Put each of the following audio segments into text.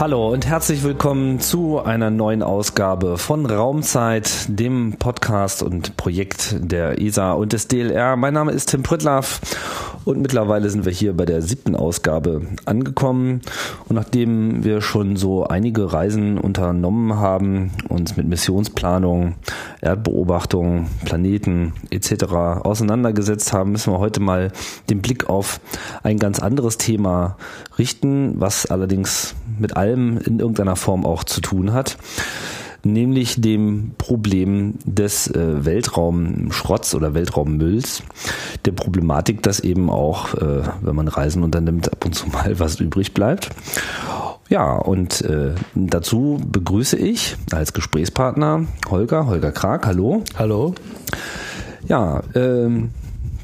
Hallo und herzlich willkommen zu einer neuen Ausgabe von Raumzeit, dem Podcast und Projekt der ESA und des DLR. Mein Name ist Tim Prittlaff und mittlerweile sind wir hier bei der siebten Ausgabe angekommen. Und nachdem wir schon so einige Reisen unternommen haben, uns mit Missionsplanung, Erdbeobachtung, Planeten etc. auseinandergesetzt haben, müssen wir heute mal den Blick auf ein ganz anderes Thema richten, was allerdings mit allem in irgendeiner Form auch zu tun hat nämlich dem Problem des äh, Weltraumschrotts oder Weltraummülls, der Problematik, dass eben auch, äh, wenn man Reisen unternimmt, ab und zu mal was übrig bleibt. Ja, und äh, dazu begrüße ich als Gesprächspartner Holger, Holger Krag, hallo. Hallo. Ja, ähm,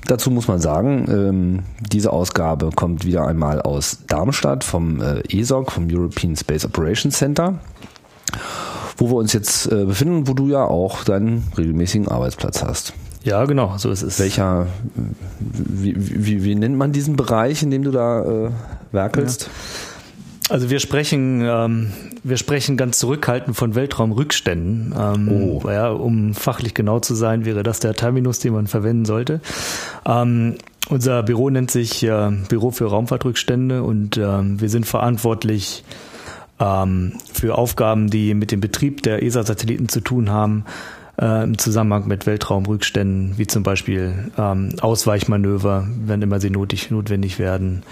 Dazu muss man sagen, ähm, diese Ausgabe kommt wieder einmal aus Darmstadt vom äh, ESOC, vom European Space Operations Center, wo wir uns jetzt äh, befinden, wo du ja auch deinen regelmäßigen Arbeitsplatz hast. Ja, genau, so ist es. Welcher, wie, wie, wie nennt man diesen Bereich, in dem du da äh, werkelst? Ja. Also wir sprechen, ähm, wir sprechen ganz zurückhaltend von Weltraumrückständen. Ähm, oh. ja, um fachlich genau zu sein, wäre das der Terminus, den man verwenden sollte. Ähm, unser Büro nennt sich äh, Büro für Raumfahrtrückstände und ähm, wir sind verantwortlich ähm, für Aufgaben, die mit dem Betrieb der ESA-Satelliten zu tun haben äh, im Zusammenhang mit Weltraumrückständen, wie zum Beispiel ähm, Ausweichmanöver, wenn immer sie notig, notwendig werden.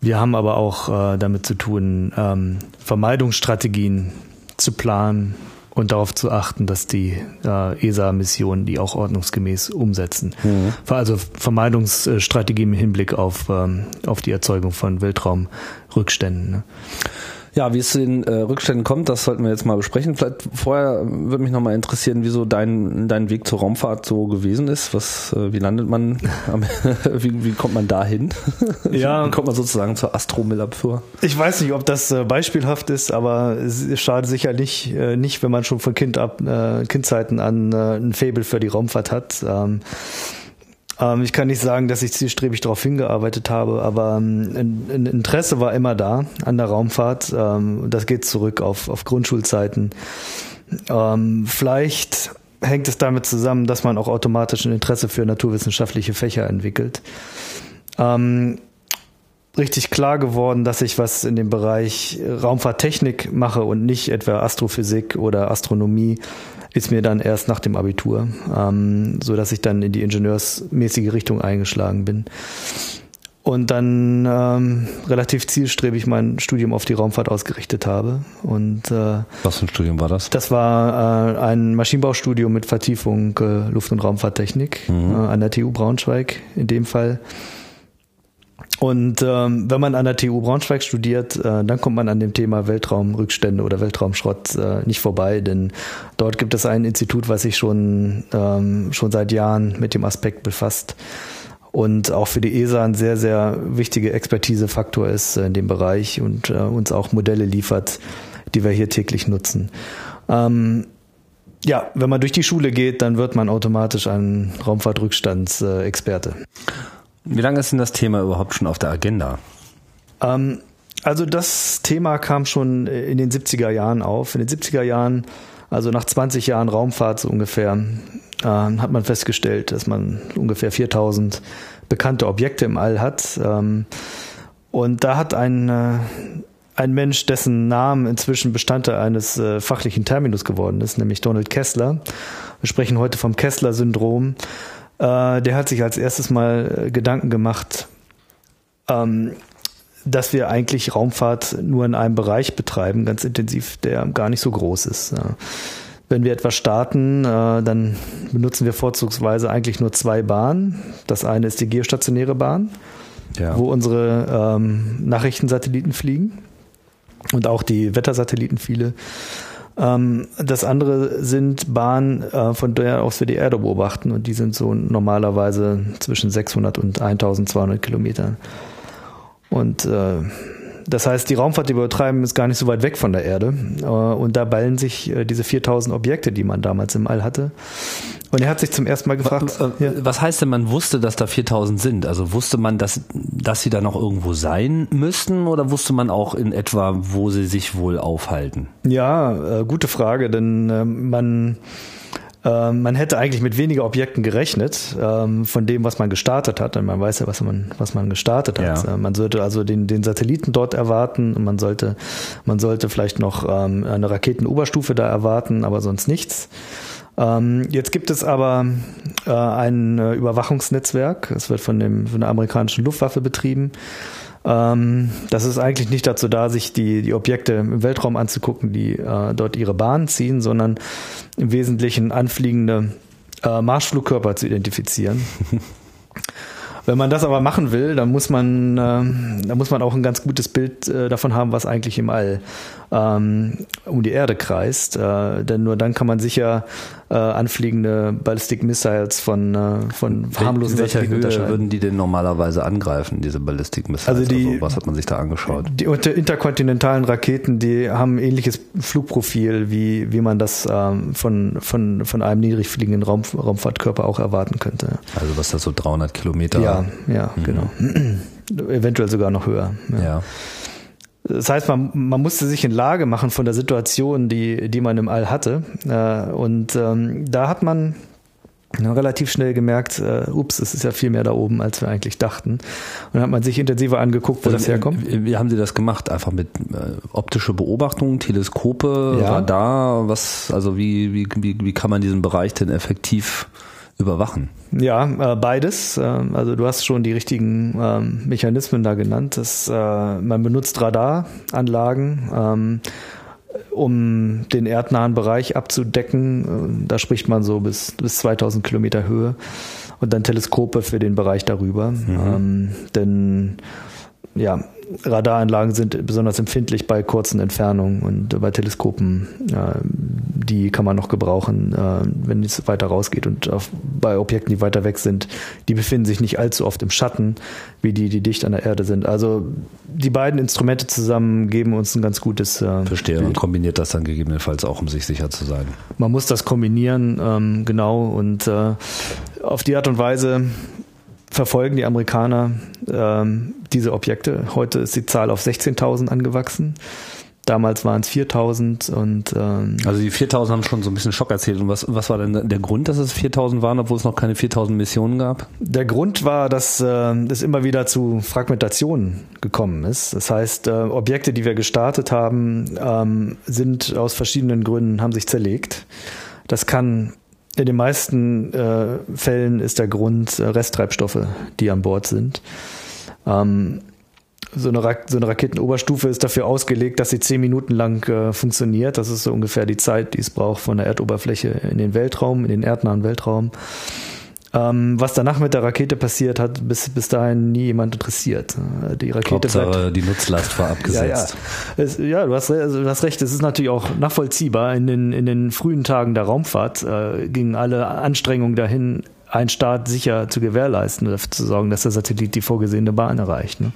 Wir haben aber auch äh, damit zu tun, ähm, Vermeidungsstrategien zu planen und darauf zu achten, dass die äh, ESA-Missionen die auch ordnungsgemäß umsetzen. Mhm. Also Vermeidungsstrategien im Hinblick auf, ähm, auf die Erzeugung von Weltraumrückständen. Ne? Ja, wie es zu den äh, Rückständen kommt, das sollten wir jetzt mal besprechen. Vielleicht vorher würde mich nochmal interessieren, wieso dein, dein Weg zur Raumfahrt so gewesen ist. Was, äh, wie landet man, wie, wie kommt man dahin? Ja. wie kommt man sozusagen zur Astromillabfuhr? Ich weiß nicht, ob das äh, beispielhaft ist, aber es schadet sicher nicht, äh, nicht, wenn man schon von Kind ab, äh, Kindzeiten an äh, ein Faible für die Raumfahrt hat. Ähm, ähm, ich kann nicht sagen, dass ich zielstrebig darauf hingearbeitet habe, aber ähm, ein, Interesse war immer da an der Raumfahrt. Ähm, das geht zurück auf, auf Grundschulzeiten. vielleicht hängt es damit zusammen, dass man auch automatisch ein Interesse für naturwissenschaftliche Fächer entwickelt. richtig klar geworden, dass ich was in dem Bereich Raumfahrttechnik mache und nicht etwa Astrophysik oder Astronomie ist mir dann erst nach dem Abitur, ähm, so dass ich dann in die ingenieursmäßige Richtung eingeschlagen bin. Und dann ähm, relativ zielstrebig mein Studium auf die Raumfahrt ausgerichtet habe. Und äh, was für ein Studium war das? Das war äh, ein Maschinenbaustudium mit Vertiefung äh, Luft- und Raumfahrttechnik mhm. äh, an der TU Braunschweig in dem Fall. Und ähm, wenn man an der TU Braunschweig studiert, äh, dann kommt man an dem Thema Weltraumrückstände oder Weltraumschrott äh, nicht vorbei, denn dort gibt es ein Institut, was sich schon, ähm, schon seit Jahren mit dem Aspekt befasst und auch für die ESA ein sehr, sehr wichtiger Expertisefaktor ist in dem Bereich und äh, uns auch Modelle liefert, die wir hier täglich nutzen. Ähm, ja, wenn man durch die Schule geht, dann wird man automatisch ein Raumfahrtrückstandsexperte. Äh, wie lange ist denn das Thema überhaupt schon auf der Agenda? Ähm, also das Thema kam schon in den 70er Jahren auf. In den 70er Jahren, also nach 20 Jahren Raumfahrt so ungefähr, äh, hat man festgestellt, dass man ungefähr 4000 bekannte Objekte im All hat. Ähm, und da hat ein, äh, ein Mensch, dessen Name inzwischen Bestandteil eines äh, fachlichen Terminus geworden ist, nämlich Donald Kessler. Wir sprechen heute vom Kessler-Syndrom. Äh, der hat sich als erstes mal äh, Gedanken gemacht, ähm, dass wir eigentlich Raumfahrt nur in einem Bereich betreiben, ganz intensiv, der gar nicht so groß ist. Wenn wir etwas starten, äh, dann benutzen wir vorzugsweise eigentlich nur zwei Bahnen. Das eine ist die geostationäre Bahn, ja. wo unsere ähm, Nachrichtensatelliten fliegen und auch die Wettersatelliten viele. Ähm, das andere sind Bahnen, äh, von der aus wir die Erde beobachten und die sind so normalerweise zwischen 600 und 1200 Kilometern. Und äh, das heißt, die Raumfahrt, die wir betreiben, ist gar nicht so weit weg von der Erde. Äh, und da ballen sich äh, diese 4000 Objekte, die man damals im All hatte. Und er hat sich zum ersten Mal gefragt. Was heißt denn, man wusste, dass da 4000 sind? Also wusste man, dass, dass sie da noch irgendwo sein müssten oder wusste man auch in etwa, wo sie sich wohl aufhalten? Ja, äh, gute Frage, denn äh, man ähm, man hätte eigentlich mit weniger Objekten gerechnet, ähm, von dem, was man gestartet hat. Denn man weiß ja, was man, was man gestartet hat. Ja. Äh, man sollte also den, den Satelliten dort erwarten und man sollte, man sollte vielleicht noch ähm, eine Raketenoberstufe da erwarten, aber sonst nichts. Jetzt gibt es aber äh, ein äh, Überwachungsnetzwerk. Es wird von, dem, von der amerikanischen Luftwaffe betrieben. Ähm, das ist eigentlich nicht dazu da, sich die, die Objekte im Weltraum anzugucken, die äh, dort ihre Bahn ziehen, sondern im Wesentlichen anfliegende äh, Marschflugkörper zu identifizieren. Wenn man das aber machen will, dann muss man, äh, dann muss man auch ein ganz gutes Bild äh, davon haben, was eigentlich im All ähm, um die Erde kreist. Äh, denn nur dann kann man sicher äh, anfliegende Ballistic Missiles von, äh, von harmlosen welcher Höhe würden die denn normalerweise angreifen, diese Ballistic Missiles? Also, die, also was hat man sich da angeschaut? Die interkontinentalen Raketen, die haben ein ähnliches Flugprofil, wie, wie man das ähm, von, von, von einem niedrig fliegenden Raum, Raumfahrtkörper auch erwarten könnte. Also was das so 300 Kilometer? Ja, ja, mhm. genau. Eventuell sogar noch höher. ja. ja. Das heißt, man, man musste sich in Lage machen von der Situation, die, die man im All hatte. Äh, und ähm, da hat man relativ schnell gemerkt, äh, ups, es ist ja viel mehr da oben, als wir eigentlich dachten. Und dann hat man sich intensiver angeguckt, wo also, das herkommt. Wie haben Sie das gemacht? Einfach mit äh, optische Beobachtung, Teleskope, ja. Radar? Was, also wie, wie, wie, wie kann man diesen Bereich denn effektiv überwachen? Ja, äh, beides. Äh, also du hast schon die richtigen ähm, Mechanismen da genannt. Das, äh, man benutzt Radaranlagen, ähm, um den erdnahen Bereich abzudecken. Äh, da spricht man so bis, bis 2000 Kilometer Höhe. Und dann Teleskope für den Bereich darüber. Mhm. Ähm, denn ja, Radaranlagen sind besonders empfindlich bei kurzen Entfernungen und bei Teleskopen, äh, die kann man noch gebrauchen, äh, wenn es weiter rausgeht. Und auf, bei Objekten, die weiter weg sind, die befinden sich nicht allzu oft im Schatten, wie die, die dicht an der Erde sind. Also die beiden Instrumente zusammen geben uns ein ganz gutes äh, Verstehe Bild. und kombiniert das dann gegebenenfalls auch, um sich sicher zu sein. Man muss das kombinieren, ähm, genau, und äh, auf die Art und Weise verfolgen die Amerikaner ähm, diese Objekte. Heute ist die Zahl auf 16.000 angewachsen. Damals waren es 4000 und ähm, also die 4000 haben schon so ein bisschen Schock erzählt. Und was, was war denn der Grund, dass es 4000 waren, obwohl es noch keine 4000 Missionen gab? Der Grund war, dass äh, es immer wieder zu Fragmentationen gekommen ist. Das heißt, äh, Objekte, die wir gestartet haben, ähm, sind aus verschiedenen Gründen haben sich zerlegt. Das kann in den meisten äh, Fällen ist der Grund äh, Resttreibstoffe, die an Bord sind. Ähm, so eine, so eine Raketenoberstufe ist dafür ausgelegt, dass sie zehn Minuten lang äh, funktioniert. Das ist so ungefähr die Zeit, die es braucht von der Erdoberfläche in den Weltraum, in den erdnahen Weltraum. Ähm, was danach mit der Rakete passiert, hat bis, bis dahin nie jemand interessiert. Die Rakete Hauptsache, die Nutzlast war abgesetzt. ja, ja. Es, ja du, hast, also, du hast recht, es ist natürlich auch nachvollziehbar. In den, in den frühen Tagen der Raumfahrt äh, gingen alle Anstrengungen dahin, einen Start sicher zu gewährleisten, dafür zu sorgen, dass der Satellit die vorgesehene Bahn erreicht. Ne?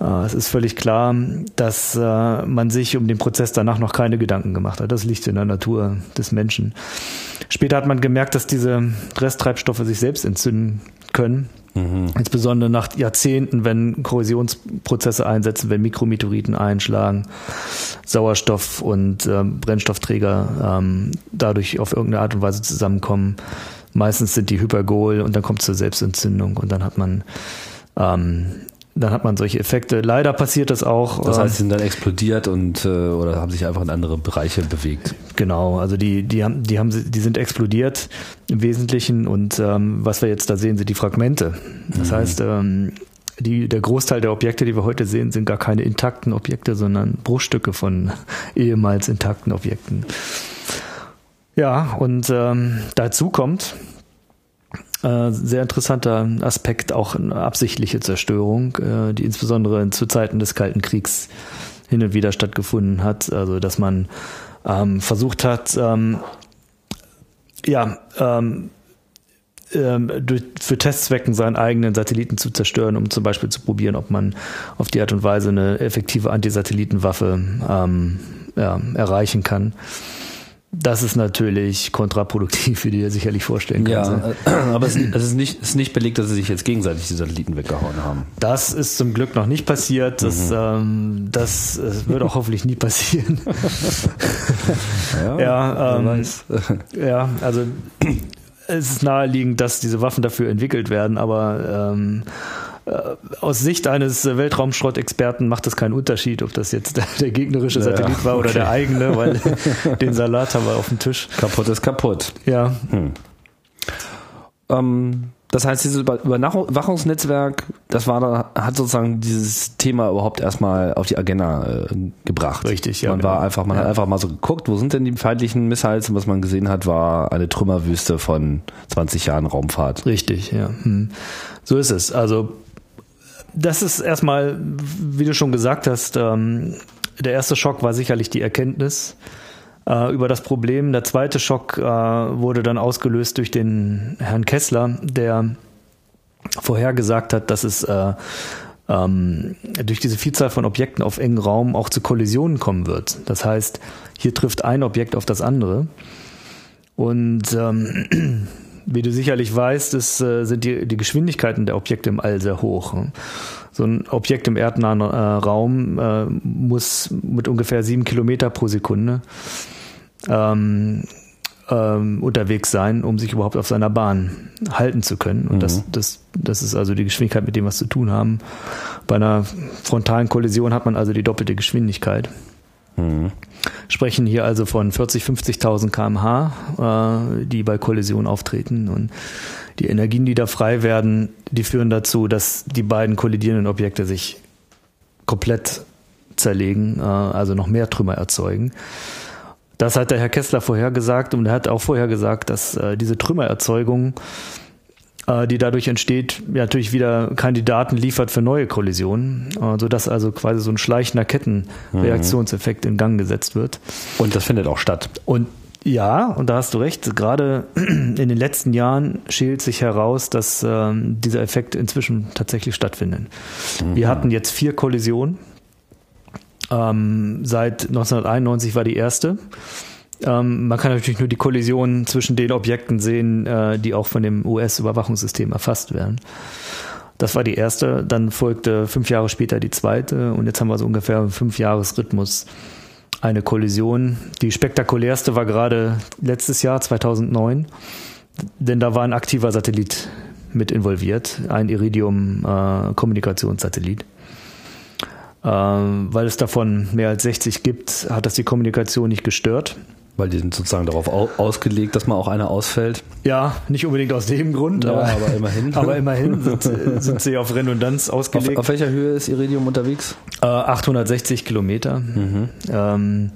Äh, es ist völlig klar, dass äh, man sich um den Prozess danach noch keine Gedanken gemacht hat. Das liegt in der Natur des Menschen. Später hat man gemerkt, dass diese Resttreibstoffe sich selbst entzünden können. Mhm. Insbesondere nach Jahrzehnten, wenn Korrosionsprozesse einsetzen, wenn Mikrometeoriten einschlagen, Sauerstoff und ähm, Brennstoffträger ähm, dadurch auf irgendeine Art und Weise zusammenkommen. Meistens sind die hypergol und dann kommt es zur Selbstentzündung und dann hat man ähm, dann hat man solche Effekte. Leider passiert das auch. Das heißt, sie sind dann explodiert und äh, oder haben sich einfach in andere Bereiche bewegt. Genau, also die, die haben, die haben, die sind explodiert im Wesentlichen und ähm, was wir jetzt da sehen, sind die Fragmente. Das mhm. heißt, ähm, die, der Großteil der Objekte, die wir heute sehen, sind gar keine intakten Objekte, sondern Bruchstücke von ehemals intakten Objekten. Ja, und ähm, dazu kommt, äh, sehr interessanter Aspekt, auch eine absichtliche Zerstörung, äh, die insbesondere zu Zeiten des Kalten Kriegs hin und wieder stattgefunden hat. Also dass man ähm, versucht hat, ähm, ja, ähm, ähm, für Testzwecken seinen eigenen Satelliten zu zerstören, um zum Beispiel zu probieren, ob man auf die Art und Weise eine effektive Antisatellitenwaffe ähm, ja, erreichen kann. Das ist natürlich kontraproduktiv, wie du dir sicherlich vorstellen kannst. Ja, aber es, ist nicht, ist nicht belegt, dass sie sich jetzt gegenseitig die Satelliten weggehauen haben. Das ist zum Glück noch nicht passiert. Das, mhm. ähm, das, das wird auch hoffentlich nie passieren. ja, ja, ähm, weiß. ja, also es ist naheliegend, dass diese Waffen dafür entwickelt werden, aber ähm, äh, aus Sicht eines Weltraumschrottexperten macht es keinen Unterschied, ob das jetzt der, der gegnerische Satellit ja, war oder der eigene, weil den Salat haben wir auf dem Tisch. Kaputt ist kaputt. Ja. Hm. Ähm, das heißt, dieses Überwachungsnetzwerk, das war hat sozusagen dieses Thema überhaupt erstmal auf die Agenda äh, gebracht. Richtig, ja. Man genau. war einfach, man ja. hat einfach mal so geguckt, wo sind denn die feindlichen Missiles und was man gesehen hat, war eine Trümmerwüste von 20 Jahren Raumfahrt. Richtig, ja. Hm. So ist es. Also das ist erstmal, wie du schon gesagt hast, ähm, der erste Schock war sicherlich die Erkenntnis äh, über das Problem. Der zweite Schock äh, wurde dann ausgelöst durch den Herrn Kessler, der vorhergesagt hat, dass es äh, ähm, durch diese Vielzahl von Objekten auf engen Raum auch zu Kollisionen kommen wird. Das heißt, hier trifft ein Objekt auf das andere. Und ähm, wie du sicherlich weißt, ist, äh, sind die, die Geschwindigkeiten der Objekte im All sehr hoch. So ein Objekt im erdnahen äh, Raum äh, muss mit ungefähr sieben Kilometer pro Sekunde ähm, ähm, unterwegs sein, um sich überhaupt auf seiner Bahn halten zu können. Und mhm. das, das, das ist also die Geschwindigkeit, mit dem was zu tun haben. Bei einer frontalen Kollision hat man also die doppelte Geschwindigkeit. Mhm. Sprechen hier also von 40, 50.000 kmh, äh, die bei Kollision auftreten. Und die Energien, die da frei werden, die führen dazu, dass die beiden kollidierenden Objekte sich komplett zerlegen, äh, also noch mehr Trümmer erzeugen. Das hat der Herr Kessler vorhergesagt und er hat auch vorhergesagt, dass äh, diese Trümmererzeugung äh, die dadurch entsteht, ja, natürlich wieder Kandidaten liefert für neue Kollisionen, äh, sodass also quasi so ein schleichender Kettenreaktionseffekt mhm. in Gang gesetzt wird. Und das findet auch statt. Und ja, und da hast du recht. Gerade in den letzten Jahren schält sich heraus, dass ähm, dieser Effekt inzwischen tatsächlich stattfindet. Mhm. Wir hatten jetzt vier Kollisionen. Ähm, seit 1991 war die erste. Ähm, man kann natürlich nur die Kollisionen zwischen den Objekten sehen, äh, die auch von dem US-Überwachungssystem erfasst werden. Das war die erste, dann folgte fünf Jahre später die zweite und jetzt haben wir so ungefähr im Fünfjahresrhythmus eine Kollision. Die spektakulärste war gerade letztes Jahr, 2009, denn da war ein aktiver Satellit mit involviert, ein Iridium-Kommunikationssatellit. Äh, ähm, weil es davon mehr als 60 gibt, hat das die Kommunikation nicht gestört. Weil die sind sozusagen darauf ausgelegt, dass mal auch einer ausfällt. Ja, nicht unbedingt aus dem Grund, ja, aber, aber, immerhin. aber immerhin sind, sind, sie auf Redundanz ausgelegt. Auf, auf, welcher Höhe ist Iridium unterwegs? Äh, 860 Kilometer. Mhm. Ähm,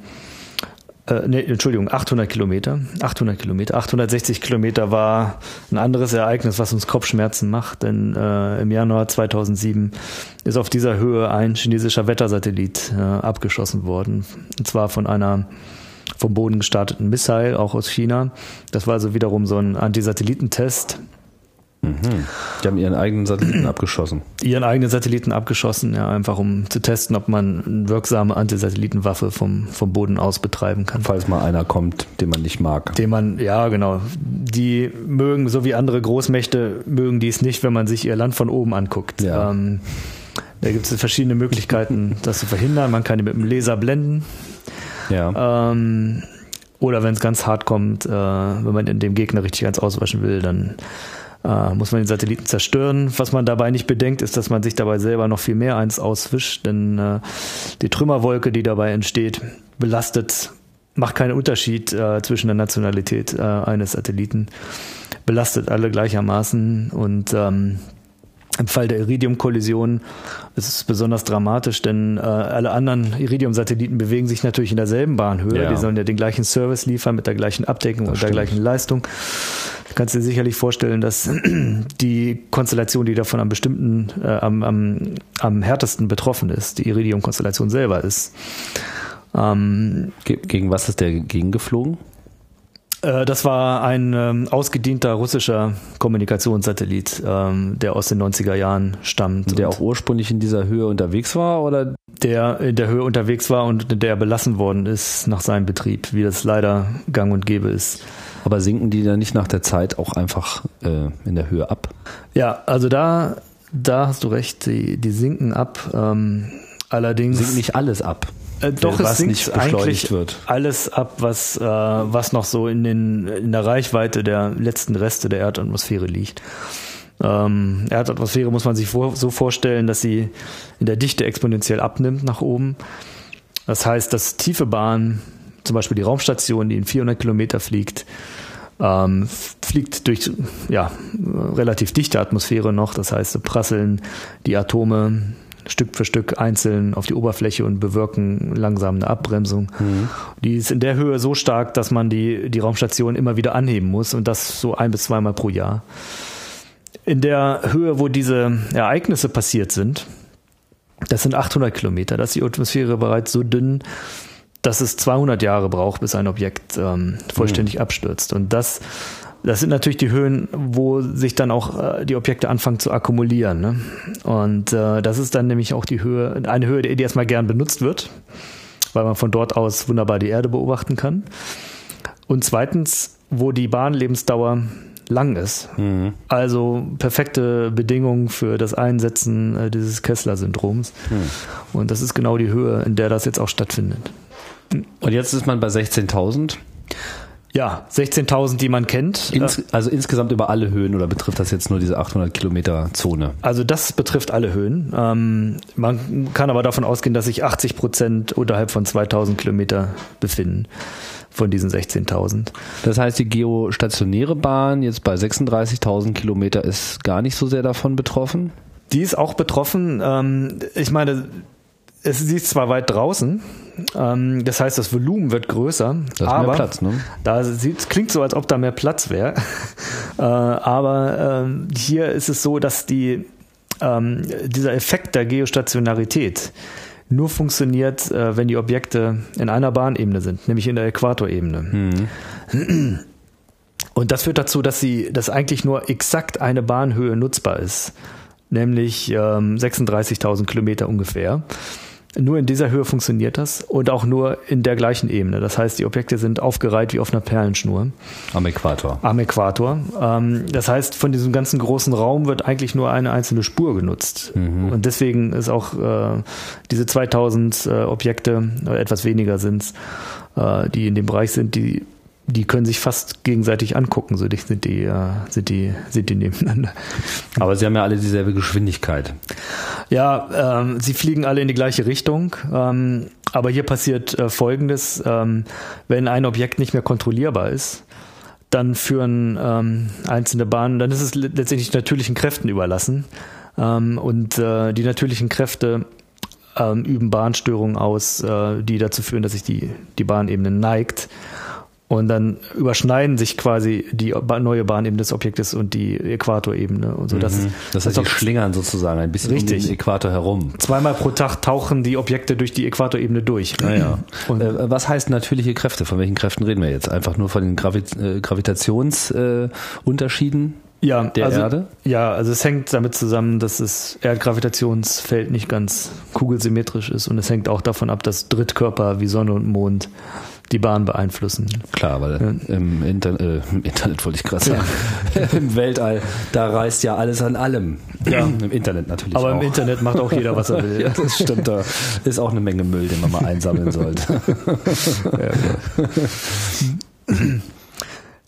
äh, nee, Entschuldigung, 800 Kilometer. 800 Kilometer. 860 Kilometer war ein anderes Ereignis, was uns Kopfschmerzen macht, denn äh, im Januar 2007 ist auf dieser Höhe ein chinesischer Wettersatellit äh, abgeschossen worden. Und zwar von einer vom Boden gestarteten Missile, auch aus China. Das war also wiederum so ein Antisatellitentest. Mhm. Die haben ihren eigenen Satelliten abgeschossen. Ihren eigenen Satelliten abgeschossen, ja, einfach um zu testen, ob man eine wirksame Antisatellitenwaffe vom, vom Boden aus betreiben kann. Falls mal einer kommt, den man nicht mag. Den man, ja, genau. Die mögen, so wie andere Großmächte, mögen die es nicht, wenn man sich ihr Land von oben anguckt. Ja. Ähm, da gibt es verschiedene Möglichkeiten, das zu verhindern. Man kann die mit dem Laser blenden. Ja. Ähm, oder wenn es ganz hart kommt, äh, wenn man dem Gegner richtig eins auswaschen will, dann äh, muss man den Satelliten zerstören. Was man dabei nicht bedenkt, ist, dass man sich dabei selber noch viel mehr eins auswischt, denn äh, die Trümmerwolke, die dabei entsteht, belastet, macht keinen Unterschied äh, zwischen der Nationalität äh, eines Satelliten, belastet alle gleichermaßen und ähm, im Fall der Iridium-Kollision ist es besonders dramatisch, denn äh, alle anderen Iridium-Satelliten bewegen sich natürlich in derselben Bahnhöhe. Ja. Die sollen ja den gleichen Service liefern mit der gleichen Abdeckung das und stimmt. der gleichen Leistung. Du kannst dir sicherlich vorstellen, dass die Konstellation, die davon am bestimmten, äh, am, am, am härtesten betroffen ist, die Iridium-Konstellation selber ist. Ähm, Gegen was ist der gegengeflogen? Äh, das war ein ähm, ausgedienter russischer Kommunikationssatellit, ähm, der aus den 90er Jahren stammt. Der auch ursprünglich in dieser Höhe unterwegs war oder? Der in der Höhe unterwegs war und der belassen worden ist nach seinem Betrieb, wie das leider gang und gäbe ist. Aber sinken die dann nicht nach der Zeit auch einfach äh, in der Höhe ab? Ja, also da, da hast du recht, die, die sinken ab. Ähm, allerdings. Sinkt nicht alles ab. Äh, doch, es sinkt eigentlich wird. alles ab, was, äh, was noch so in, den, in der Reichweite der letzten Reste der Erdatmosphäre liegt. Ähm, Erdatmosphäre muss man sich vor, so vorstellen, dass sie in der Dichte exponentiell abnimmt nach oben. Das heißt, dass tiefe Bahnen, zum Beispiel die Raumstation, die in 400 Kilometer fliegt, ähm, fliegt durch ja, relativ dichte Atmosphäre noch. Das heißt, prasseln die Atome Stück für Stück einzeln auf die Oberfläche und bewirken langsam eine Abbremsung. Mhm. Die ist in der Höhe so stark, dass man die, die Raumstation immer wieder anheben muss und das so ein bis zweimal pro Jahr. In der Höhe, wo diese Ereignisse passiert sind, das sind 800 Kilometer, da ist die Atmosphäre bereits so dünn, dass es 200 Jahre braucht, bis ein Objekt ähm, vollständig mhm. abstürzt. Und das das sind natürlich die Höhen, wo sich dann auch äh, die Objekte anfangen zu akkumulieren. Ne? Und äh, das ist dann nämlich auch die Höhe, eine Höhe, die erstmal gern benutzt wird, weil man von dort aus wunderbar die Erde beobachten kann. Und zweitens, wo die Bahnlebensdauer lang ist. Mhm. Also perfekte Bedingungen für das Einsetzen äh, dieses Kessler-Syndroms. Mhm. Und das ist genau die Höhe, in der das jetzt auch stattfindet. Und jetzt ist man bei 16.000. Ja, 16.000, die man kennt. Ins, also insgesamt über alle Höhen oder betrifft das jetzt nur diese 800 Kilometer Zone? Also das betrifft alle Höhen. Ähm, man kann aber davon ausgehen, dass sich 80 Prozent unterhalb von 2000 Kilometer befinden von diesen 16.000. Das heißt, die geostationäre Bahn jetzt bei 36.000 Kilometer ist gar nicht so sehr davon betroffen? Die ist auch betroffen. Ähm, ich meine, es ist zwar weit draußen, ähm, das heißt, das Volumen wird größer. Da ist aber mehr Platz, ne? Da sieht, klingt so, als ob da mehr Platz wäre. äh, aber äh, hier ist es so, dass die, ähm, dieser Effekt der Geostationarität nur funktioniert, äh, wenn die Objekte in einer Bahnebene sind, nämlich in der Äquatorebene. Mhm. Und das führt dazu, dass sie, dass eigentlich nur exakt eine Bahnhöhe nutzbar ist, nämlich ähm, 36.000 Kilometer ungefähr. Nur in dieser Höhe funktioniert das und auch nur in der gleichen Ebene. Das heißt, die Objekte sind aufgereiht wie auf einer Perlenschnur. Am Äquator. Am Äquator. Ähm, das heißt, von diesem ganzen großen Raum wird eigentlich nur eine einzelne Spur genutzt. Mhm. Und deswegen ist auch äh, diese 2000 äh, Objekte, äh, etwas weniger sind die in dem Bereich sind, die die können sich fast gegenseitig angucken, so dicht sind die, äh, sind die, sind die nebeneinander. Aber sie haben ja alle dieselbe Geschwindigkeit. Ja, ähm, sie fliegen alle in die gleiche Richtung. Ähm, aber hier passiert äh, Folgendes: ähm, Wenn ein Objekt nicht mehr kontrollierbar ist, dann führen ähm, einzelne Bahnen, dann ist es letztendlich natürlichen Kräften überlassen. Ähm, und äh, die natürlichen Kräfte ähm, üben Bahnstörungen aus, äh, die dazu führen, dass sich die, die Bahnebene neigt. Und dann überschneiden sich quasi die neue Bahnebene des Objektes und die Äquatorebene und so. Das, mhm. das heißt, die schlingern sozusagen ein bisschen richtig. um den Äquator herum. Zweimal pro Tag tauchen die Objekte durch die Äquatorebene durch. Naja. Ah, und äh, was heißt natürliche Kräfte? Von welchen Kräften reden wir jetzt? Einfach nur von den Gravi äh, Gravitationsunterschieden? Äh, ja, der also, Erde? Ja, also es hängt damit zusammen, dass das Erdgravitationsfeld nicht ganz kugelsymmetrisch ist und es hängt auch davon ab, dass Drittkörper wie Sonne und Mond die Bahn beeinflussen. Klar, weil ja. im, Inter äh, im, Internet wollte ich gerade sagen, ja. im Weltall, da reißt ja alles an allem. Ja. Im Internet natürlich Aber auch. im Internet macht auch jeder, was er will. ja, das stimmt, da ist auch eine Menge Müll, den man mal einsammeln sollte. ja,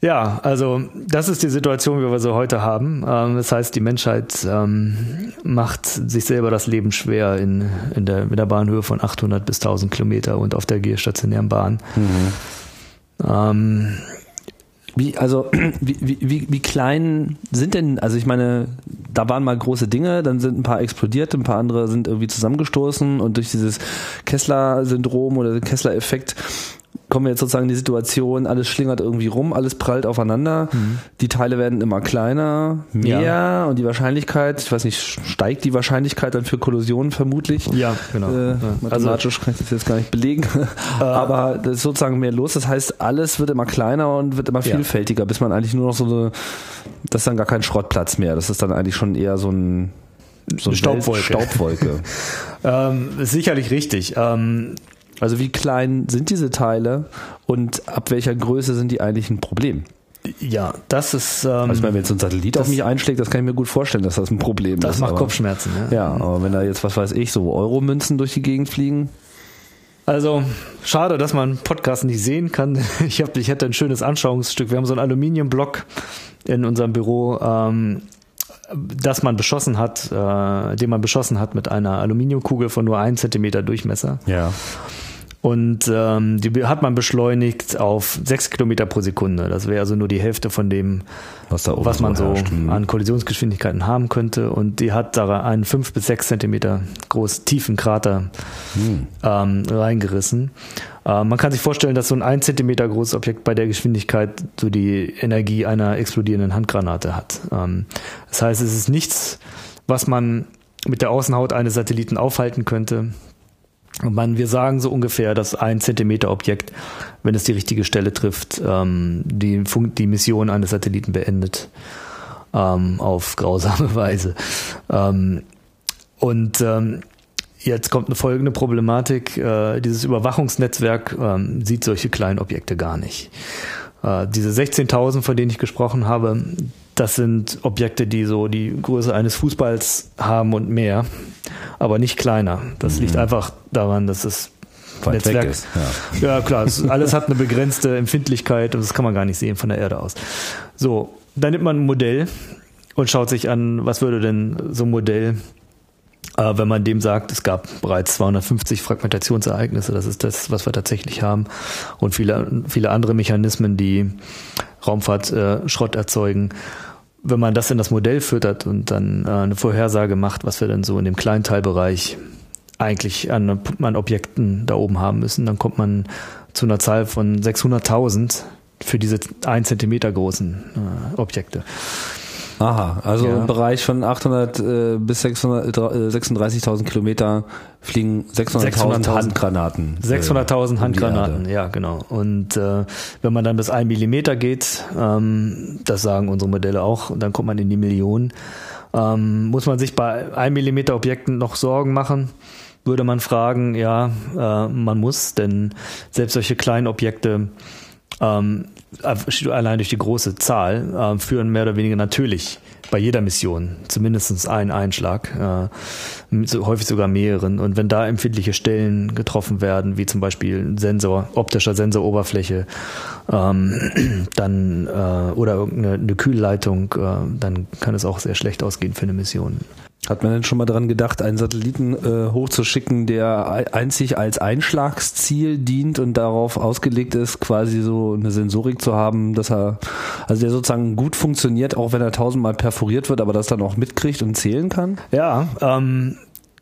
Ja, also das ist die Situation, wie wir sie heute haben. Ähm, das heißt, die Menschheit ähm, macht sich selber das Leben schwer in, in, der, in der Bahnhöhe von 800 bis 1000 Kilometer und auf der geostationären Bahn. Mhm. Ähm, wie, also, wie, wie, wie klein sind denn, also ich meine, da waren mal große Dinge, dann sind ein paar explodiert, ein paar andere sind irgendwie zusammengestoßen und durch dieses Kessler-Syndrom oder Kessler-Effekt kommen wir jetzt sozusagen in die Situation, alles schlingert irgendwie rum, alles prallt aufeinander, mhm. die Teile werden immer kleiner, mehr ja. und die Wahrscheinlichkeit, ich weiß nicht, steigt die Wahrscheinlichkeit dann für Kollisionen vermutlich? Ja, genau. Äh, mathematisch also, kann ich das jetzt gar nicht belegen, äh, aber das ist sozusagen mehr los. Das heißt, alles wird immer kleiner und wird immer vielfältiger, ja. bis man eigentlich nur noch so eine, das ist dann gar kein Schrottplatz mehr. Das ist dann eigentlich schon eher so ein so eine Staubwolke. Staubwolke. ähm, sicherlich richtig. Ähm, also wie klein sind diese Teile und ab welcher Größe sind die eigentlich ein Problem? Ja, das ist. Ähm, also ich meine, wenn jetzt so ein Satellit auf mich einschlägt, das kann ich mir gut vorstellen, dass das ein Problem das ist. Das macht aber, Kopfschmerzen, ja. Ja, aber wenn da jetzt, was weiß ich, so Euromünzen durch die Gegend fliegen. Also schade, dass man Podcast nicht sehen kann. Ich, hab, ich hätte ein schönes Anschauungsstück. Wir haben so einen Aluminiumblock in unserem Büro, ähm, das man beschossen hat, äh, den man beschossen hat mit einer Aluminiumkugel von nur einem Zentimeter Durchmesser. Ja. Und ähm, die hat man beschleunigt auf sechs Kilometer pro Sekunde. Das wäre also nur die Hälfte von dem, was, was man so herrscht. Mhm. an Kollisionsgeschwindigkeiten haben könnte. Und die hat da einen fünf bis sechs Zentimeter groß tiefen Krater mhm. ähm, reingerissen. Äh, man kann sich vorstellen, dass so ein ein Zentimeter großes Objekt bei der Geschwindigkeit so die Energie einer explodierenden Handgranate hat. Ähm, das heißt, es ist nichts, was man mit der Außenhaut eines Satelliten aufhalten könnte. Man, wir sagen so ungefähr, dass ein Zentimeter Objekt, wenn es die richtige Stelle trifft, ähm, die, Funk die Mission eines Satelliten beendet ähm, auf grausame Weise. Ähm, und ähm, jetzt kommt eine folgende Problematik. Äh, dieses Überwachungsnetzwerk ähm, sieht solche kleinen Objekte gar nicht. Äh, diese 16.000, von denen ich gesprochen habe, das sind Objekte, die so die Größe eines Fußballs haben und mehr, aber nicht kleiner. Das mhm. liegt einfach daran, dass es Weit Netzwerk ist. Ja, ja klar, es, alles hat eine begrenzte Empfindlichkeit und das kann man gar nicht sehen von der Erde aus. So, dann nimmt man ein Modell und schaut sich an, was würde denn so ein Modell äh, wenn man dem sagt, es gab bereits 250 Fragmentationsereignisse, das ist das, was wir tatsächlich haben, und viele, viele andere Mechanismen, die Raumfahrtschrott äh, erzeugen. Wenn man das in das Modell füttert und dann äh, eine Vorhersage macht, was wir dann so in dem Kleinteilbereich eigentlich an, an Objekten da oben haben müssen, dann kommt man zu einer Zahl von 600.000 für diese ein Zentimeter großen äh, Objekte. Aha, also ja. im Bereich von 800 äh, bis 636.000 äh, Kilometer fliegen 600.000 Handgranaten. 600.000 Handgranaten, ja genau. Und äh, wenn man dann bis ein Millimeter geht, ähm, das sagen unsere Modelle auch, dann kommt man in die Millionen. Ähm, muss man sich bei ein Millimeter Objekten noch Sorgen machen? Würde man fragen, ja, äh, man muss, denn selbst solche kleinen Objekte ähm, allein durch die große Zahl äh, führen mehr oder weniger natürlich bei jeder Mission zumindest einen Einschlag, äh, so, häufig sogar mehreren. Und wenn da empfindliche Stellen getroffen werden, wie zum Beispiel Sensor, optischer Sensoroberfläche, ähm, dann äh, oder irgendeine eine Kühlleitung, äh, dann kann es auch sehr schlecht ausgehen für eine Mission. Hat man denn schon mal daran gedacht, einen Satelliten äh, hochzuschicken, der einzig als Einschlagsziel dient und darauf ausgelegt ist, quasi so eine Sensorik zu haben, dass er, also der sozusagen gut funktioniert, auch wenn er tausendmal perforiert wird, aber das dann auch mitkriegt und zählen kann? Ja, ähm,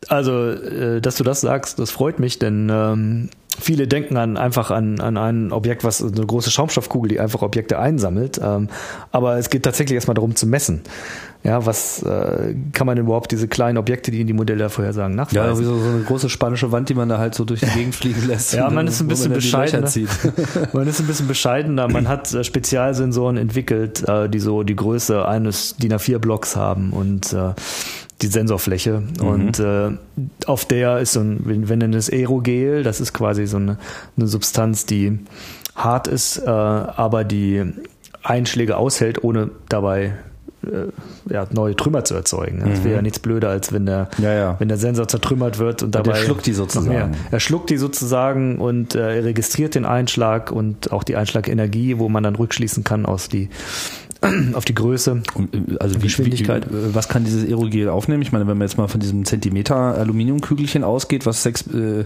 also, äh, dass du das sagst, das freut mich, denn ähm, viele denken an einfach an, an ein Objekt, was eine große Schaumstoffkugel, die einfach Objekte einsammelt. Ähm, aber es geht tatsächlich erstmal darum zu messen. Ja, was äh, kann man denn überhaupt diese kleinen Objekte, die in die Modelle vorhersagen, nachweisen? Ja, wie so, so eine große spanische Wand, die man da halt so durch die Gegend fliegen lässt. ja, man ist ein bisschen bescheidener. man ist ein bisschen bescheidener. Man hat äh, Spezialsensoren entwickelt, äh, die so die Größe eines DIN A4-Blocks haben und äh, die Sensorfläche mhm. und äh, auf der ist so ein, wenn nennen es Aerogel, das ist quasi so eine, eine Substanz, die hart ist, äh, aber die Einschläge aushält, ohne dabei äh, ja, neue Trümmer zu erzeugen. Das wäre ja mhm. nichts blöder, als wenn der, ja, ja. wenn der Sensor zertrümmert wird und dabei. Er schluckt die sozusagen. Er schluckt die sozusagen und äh, er registriert den Einschlag und auch die Einschlagenergie, wo man dann rückschließen kann aus die auf die Größe, äh, also Geschwindigkeit. Wie, äh, was kann dieses Aerogel aufnehmen? Ich meine, wenn man jetzt mal von diesem Zentimeter Aluminiumkügelchen ausgeht, was sechs, äh, mhm.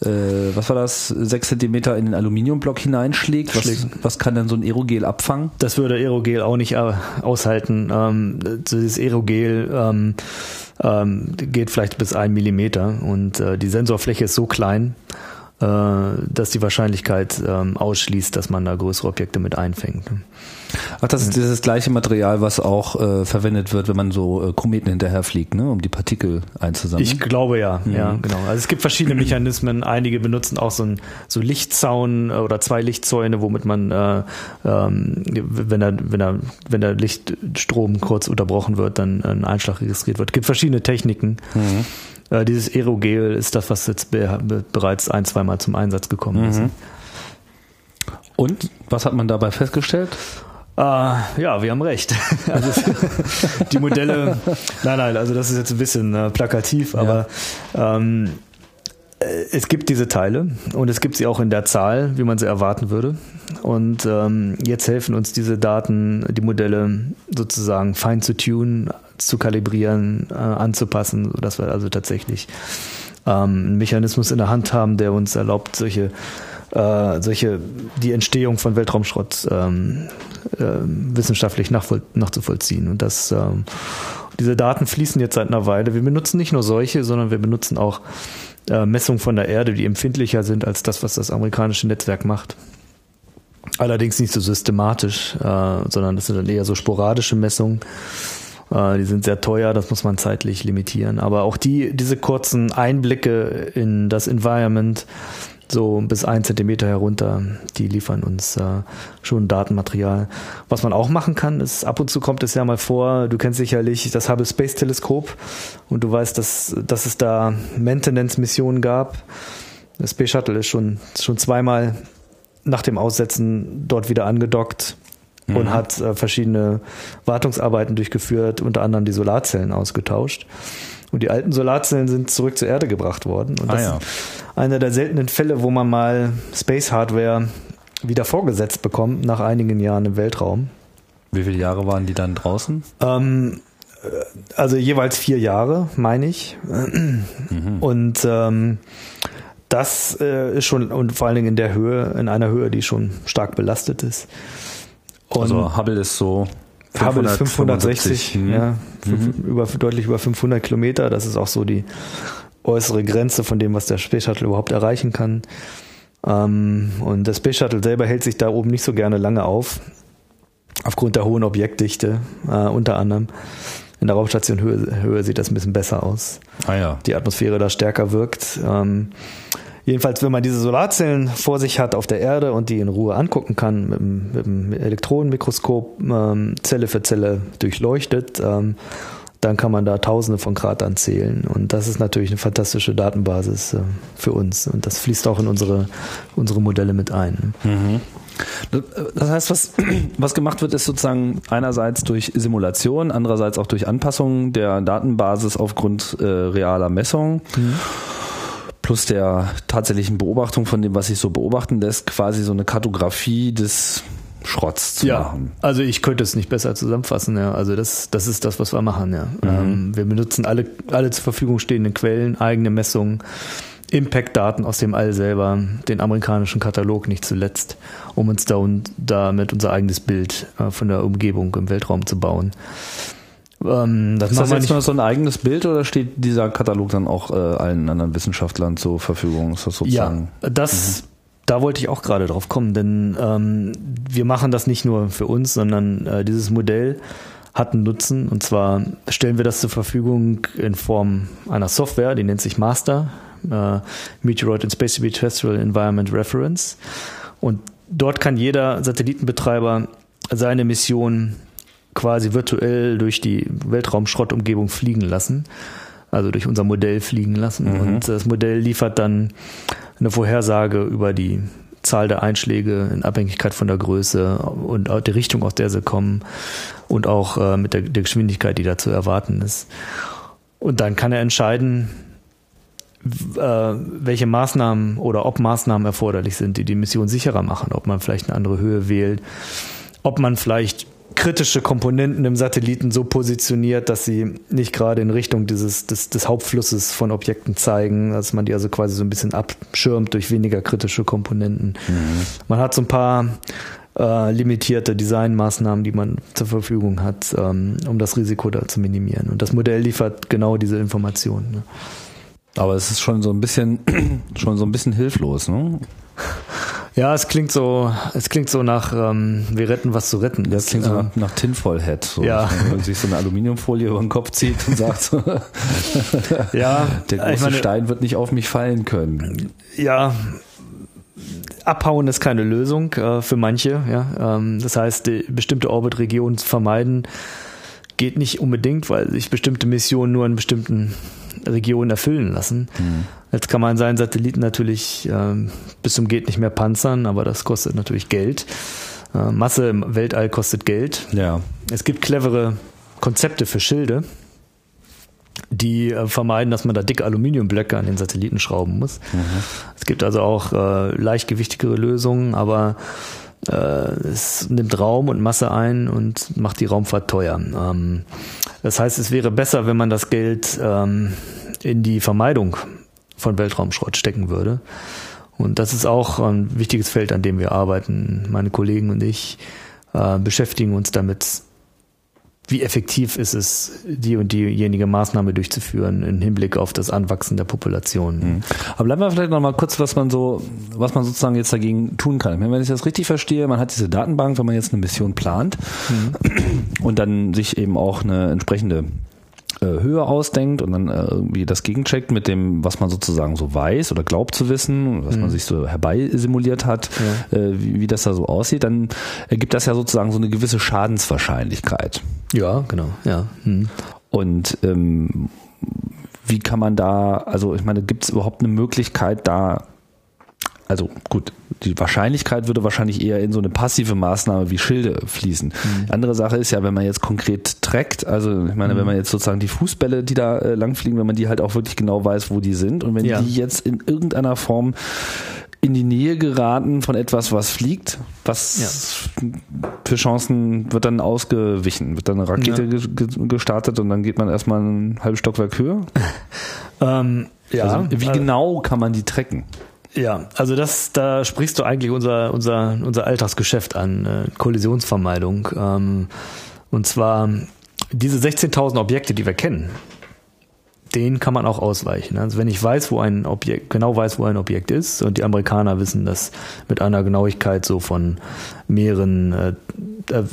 äh, was war das, sechs Zentimeter in den Aluminiumblock hineinschlägt, was, was kann denn so ein Aerogel abfangen? Das würde Aerogel auch nicht äh, aushalten. Ähm, dieses Aerogel ähm, ähm, geht vielleicht bis ein Millimeter und äh, die Sensorfläche ist so klein, dass die Wahrscheinlichkeit ähm, ausschließt, dass man da größere Objekte mit einfängt. Ach, das ist dieses gleiche Material, was auch äh, verwendet wird, wenn man so äh, Kometen hinterherfliegt, ne, um die Partikel einzusammeln. Ich glaube ja, mhm. ja, genau. Also es gibt verschiedene Mechanismen. Einige benutzen auch so ein so Lichtzaun äh, oder zwei Lichtzäune, womit man, äh, ähm, wenn der, wenn der, wenn der Lichtstrom kurz unterbrochen wird, dann ein Einschlag registriert wird. Es gibt verschiedene Techniken. Mhm. Äh, dieses Aerogel ist das, was jetzt be bereits ein, zweimal zum Einsatz gekommen mhm. ist. Und was hat man dabei festgestellt? Uh, ja, wir haben recht. Also die Modelle, nein, nein, also das ist jetzt ein bisschen äh, plakativ, aber ja. ähm, äh, es gibt diese Teile und es gibt sie auch in der Zahl, wie man sie erwarten würde. Und ähm, jetzt helfen uns diese Daten, die Modelle sozusagen fein zu tunen, zu kalibrieren, äh, anzupassen, sodass wir also tatsächlich ähm, einen Mechanismus in der Hand haben, der uns erlaubt, solche äh, solche die Entstehung von Weltraumschrott ähm, äh, wissenschaftlich nachvoll nachzuvollziehen. Und das ähm, diese Daten fließen jetzt seit einer Weile. Wir benutzen nicht nur solche, sondern wir benutzen auch äh, Messungen von der Erde, die empfindlicher sind als das, was das amerikanische Netzwerk macht. Allerdings nicht so systematisch, äh, sondern das sind dann eher so sporadische Messungen. Äh, die sind sehr teuer, das muss man zeitlich limitieren. Aber auch die, diese kurzen Einblicke in das Environment so bis ein Zentimeter herunter, die liefern uns äh, schon Datenmaterial. Was man auch machen kann, ist ab und zu kommt es ja mal vor, du kennst sicherlich das Hubble Space Teleskop und du weißt, dass, dass es da Maintenance-Missionen gab. Das Space Shuttle ist schon, schon zweimal nach dem Aussetzen dort wieder angedockt mhm. und hat äh, verschiedene Wartungsarbeiten durchgeführt, unter anderem die Solarzellen ausgetauscht. Und die alten Solarzellen sind zurück zur Erde gebracht worden. Und das ah, ja. ist einer der seltenen Fälle, wo man mal Space Hardware wieder vorgesetzt bekommt nach einigen Jahren im Weltraum. Wie viele Jahre waren die dann draußen? Ähm, äh, also jeweils vier Jahre, meine ich. Mhm. Und ähm, das äh, ist schon, und vor allen Dingen in der Höhe, in einer Höhe, die schon stark belastet ist. Und also Hubble ist so Hubble ist 560, mhm. ja, mhm. über, deutlich über 500 Kilometer. Das ist auch so die äußere Grenze von dem, was der Space Shuttle überhaupt erreichen kann. Ähm, und der Space Shuttle selber hält sich da oben nicht so gerne lange auf, aufgrund der hohen Objektdichte äh, unter anderem. In der Raumstation Höhe, Höhe sieht das ein bisschen besser aus. Ah ja. Die Atmosphäre da stärker wirkt. Ähm, Jedenfalls, wenn man diese Solarzellen vor sich hat auf der Erde und die in Ruhe angucken kann, mit, mit dem Elektronenmikroskop ähm, Zelle für Zelle durchleuchtet, ähm, dann kann man da Tausende von Grad anzählen. Und das ist natürlich eine fantastische Datenbasis äh, für uns. Und das fließt auch in unsere, unsere Modelle mit ein. Mhm. Das heißt, was, was gemacht wird, ist sozusagen einerseits durch Simulation, andererseits auch durch Anpassung der Datenbasis aufgrund äh, realer Messungen. Mhm plus der tatsächlichen Beobachtung von dem, was sich so beobachten lässt, quasi so eine Kartografie des Schrotts zu ja, machen. Also ich könnte es nicht besser zusammenfassen, ja. Also das, das ist das, was wir machen, ja. Mhm. Ähm, wir benutzen alle, alle zur Verfügung stehenden Quellen, eigene Messungen, Impact-Daten aus dem All selber, den amerikanischen Katalog nicht zuletzt, um uns da und damit unser eigenes Bild äh, von der Umgebung im Weltraum zu bauen. Ähm, das ist das jetzt nur so ein eigenes Bild oder steht dieser Katalog dann auch äh, allen anderen Wissenschaftlern zur Verfügung? Ist das sozusagen? Ja, das, mhm. da wollte ich auch gerade drauf kommen, denn ähm, wir machen das nicht nur für uns, sondern äh, dieses Modell hat einen Nutzen und zwar stellen wir das zur Verfügung in Form einer Software, die nennt sich Master, äh, Meteoroid and Space Terrestrial Environment Reference und dort kann jeder Satellitenbetreiber seine Mission quasi virtuell durch die Weltraumschrottumgebung fliegen lassen, also durch unser Modell fliegen lassen. Mhm. Und das Modell liefert dann eine Vorhersage über die Zahl der Einschläge in Abhängigkeit von der Größe und die Richtung, aus der sie kommen und auch äh, mit der, der Geschwindigkeit, die da zu erwarten ist. Und dann kann er entscheiden, äh, welche Maßnahmen oder ob Maßnahmen erforderlich sind, die die Mission sicherer machen, ob man vielleicht eine andere Höhe wählt, ob man vielleicht kritische Komponenten im Satelliten so positioniert, dass sie nicht gerade in Richtung dieses des, des Hauptflusses von Objekten zeigen, dass man die also quasi so ein bisschen abschirmt durch weniger kritische Komponenten. Mhm. Man hat so ein paar äh, limitierte Designmaßnahmen, die man zur Verfügung hat, ähm, um das Risiko da zu minimieren. Und das Modell liefert genau diese Informationen. Ne? Aber es ist schon so ein bisschen, schon so ein bisschen hilflos, ne? Ja, es klingt so, es klingt so nach, ähm, wir retten was zu retten. Das klingt so nach, Tinfoil Head. So, Ja. Wenn man sich so eine Aluminiumfolie über den Kopf zieht und sagt so, Ja, der große meine- Stein wird nicht auf mich fallen können. ja, abhauen ist keine Lösung äh, für manche. Ja, ähm, das heißt, die bestimmte Orbitregionen zu vermeiden geht nicht unbedingt, weil sich bestimmte Missionen nur in bestimmten Regionen erfüllen lassen. Jetzt kann man seinen Satelliten natürlich ähm, bis zum geht nicht mehr panzern, aber das kostet natürlich Geld. Äh, Masse im Weltall kostet Geld. Ja. Es gibt clevere Konzepte für Schilde, die äh, vermeiden, dass man da dicke Aluminiumblöcke an den Satelliten schrauben muss. Es gibt also auch äh, leichtgewichtigere Lösungen, aber äh, es nimmt Raum und Masse ein und macht die Raumfahrt teuer. Ähm, das heißt, es wäre besser, wenn man das Geld ähm, in die Vermeidung von Weltraumschrott stecken würde. Und das ist auch ein wichtiges Feld, an dem wir arbeiten. Meine Kollegen und ich äh, beschäftigen uns damit, wie effektiv ist es, die und diejenige Maßnahme durchzuführen im Hinblick auf das Anwachsen der Population. Aber bleiben wir vielleicht noch mal kurz, was man so, was man sozusagen jetzt dagegen tun kann. Wenn ich das richtig verstehe, man hat diese Datenbank, wenn man jetzt eine Mission plant und dann sich eben auch eine entsprechende Höhe ausdenkt und dann äh, irgendwie das gegencheckt mit dem, was man sozusagen so weiß oder glaubt zu wissen, was man sich so herbeisimuliert hat, äh, wie, wie das da so aussieht, dann ergibt das ja sozusagen so eine gewisse Schadenswahrscheinlichkeit. Ja, genau, ja. Hm. Und ähm, wie kann man da, also ich meine, gibt es überhaupt eine Möglichkeit da, also gut, die Wahrscheinlichkeit würde wahrscheinlich eher in so eine passive Maßnahme wie Schilde fließen. Die andere Sache ist ja, wenn man jetzt konkret trackt, also ich meine, wenn man jetzt sozusagen die Fußbälle, die da äh, langfliegen, wenn man die halt auch wirklich genau weiß, wo die sind und wenn Ja. die jetzt in irgendeiner Form in die Nähe geraten von etwas, was fliegt, was für Chancen wird dann ausgewichen? Wird dann eine Rakete Ja. ge ge gestartet und dann geht man erstmal ein halbes Stockwerk höher? Ähm, ja, also, wie äh, genau kann man die tracken? Ja, also das, da sprichst du eigentlich unser, unser, unser Alltagsgeschäft an, äh, Kollisionsvermeidung. Ähm, und zwar diese 16.000 Objekte, die wir kennen, denen kann man auch ausweichen. Also wenn ich weiß, wo ein Objekt, genau weiß, wo ein Objekt ist, und die Amerikaner wissen das mit einer Genauigkeit so von mehreren, äh,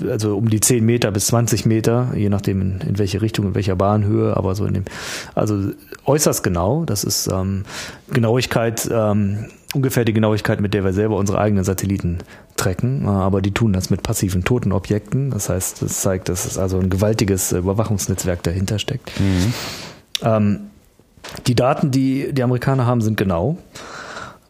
also um die 10 Meter bis 20 Meter, je nachdem in, in welche Richtung, in welcher Bahnhöhe, aber so in dem, also äußerst genau. Das ist ähm, Genauigkeit, ähm, ungefähr die Genauigkeit, mit der wir selber unsere eigenen Satelliten tracken, äh, aber die tun das mit passiven toten Objekten. Das heißt, das zeigt, dass es also ein gewaltiges äh, Überwachungsnetzwerk dahinter steckt. Ähm, die Daten, die die Amerikaner haben, sind genau.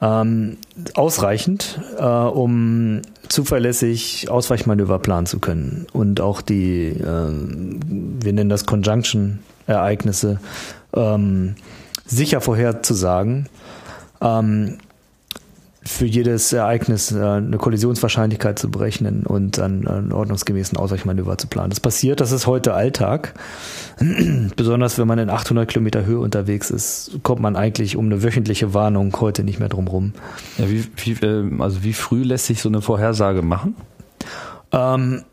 Ähm, ausreichend, äh, um zuverlässig Ausweichmanöver planen zu können. Und auch die, ähm, wir nennen das Conjunction-Ereignisse, ähm, sicher vorherzusagen. Ähm, für jedes Ereignis äh, eine Kollisionswahrscheinlichkeit zu berechnen und dann einen ordnungsgemäßen Ausweichmanöver zu planen. Das passiert, das ist heute Alltag. Besonders wenn man in 800 Kilometer Höhe unterwegs ist, kommt man eigentlich um eine wöchentliche Warnung heute nicht mehr drum rum. Ja, wie, wie, äh, also wie früh lässt sich so eine Vorhersage machen? Ähm,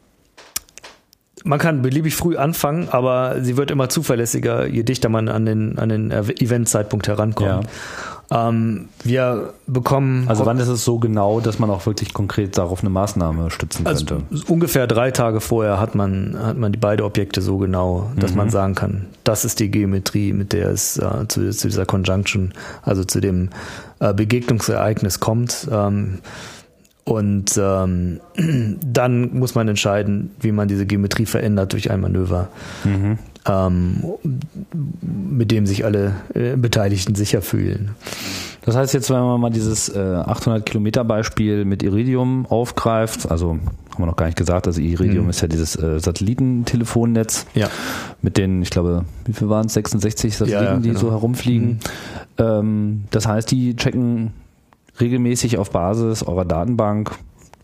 man kann beliebig früh anfangen, aber sie wird immer zuverlässiger, je dichter man an den, an den Eventzeitpunkt herankommt. Ähm, wir bekommen Also wann ist es so genau, dass man auch wirklich konkret darauf eine Maßnahme stützen Also könnte? ungefähr drei Tage vorher hat man, hat man die beiden Objekte so genau, dass man sagen kann, das ist die Geometrie, mit der es äh, zu, zu dieser Conjunction, also zu dem äh, Begegnungsereignis kommt. Ähm, und ähm, dann muss man entscheiden, wie man diese Geometrie verändert durch ein Manöver, ähm, mit dem sich alle äh, Beteiligten sicher fühlen. Das heißt jetzt, wenn man mal dieses äh, 800 Kilometer Beispiel mit Iridium aufgreift, also haben wir noch gar nicht gesagt, also Iridium ist ja dieses äh, Satellitentelefonnetz Ja. mit den, ich glaube, wie viel waren es, 66 Satelliten, Ja, ja, die genau. so herumfliegen. Ähm, das heißt, die checken regelmäßig auf Basis eurer Datenbank,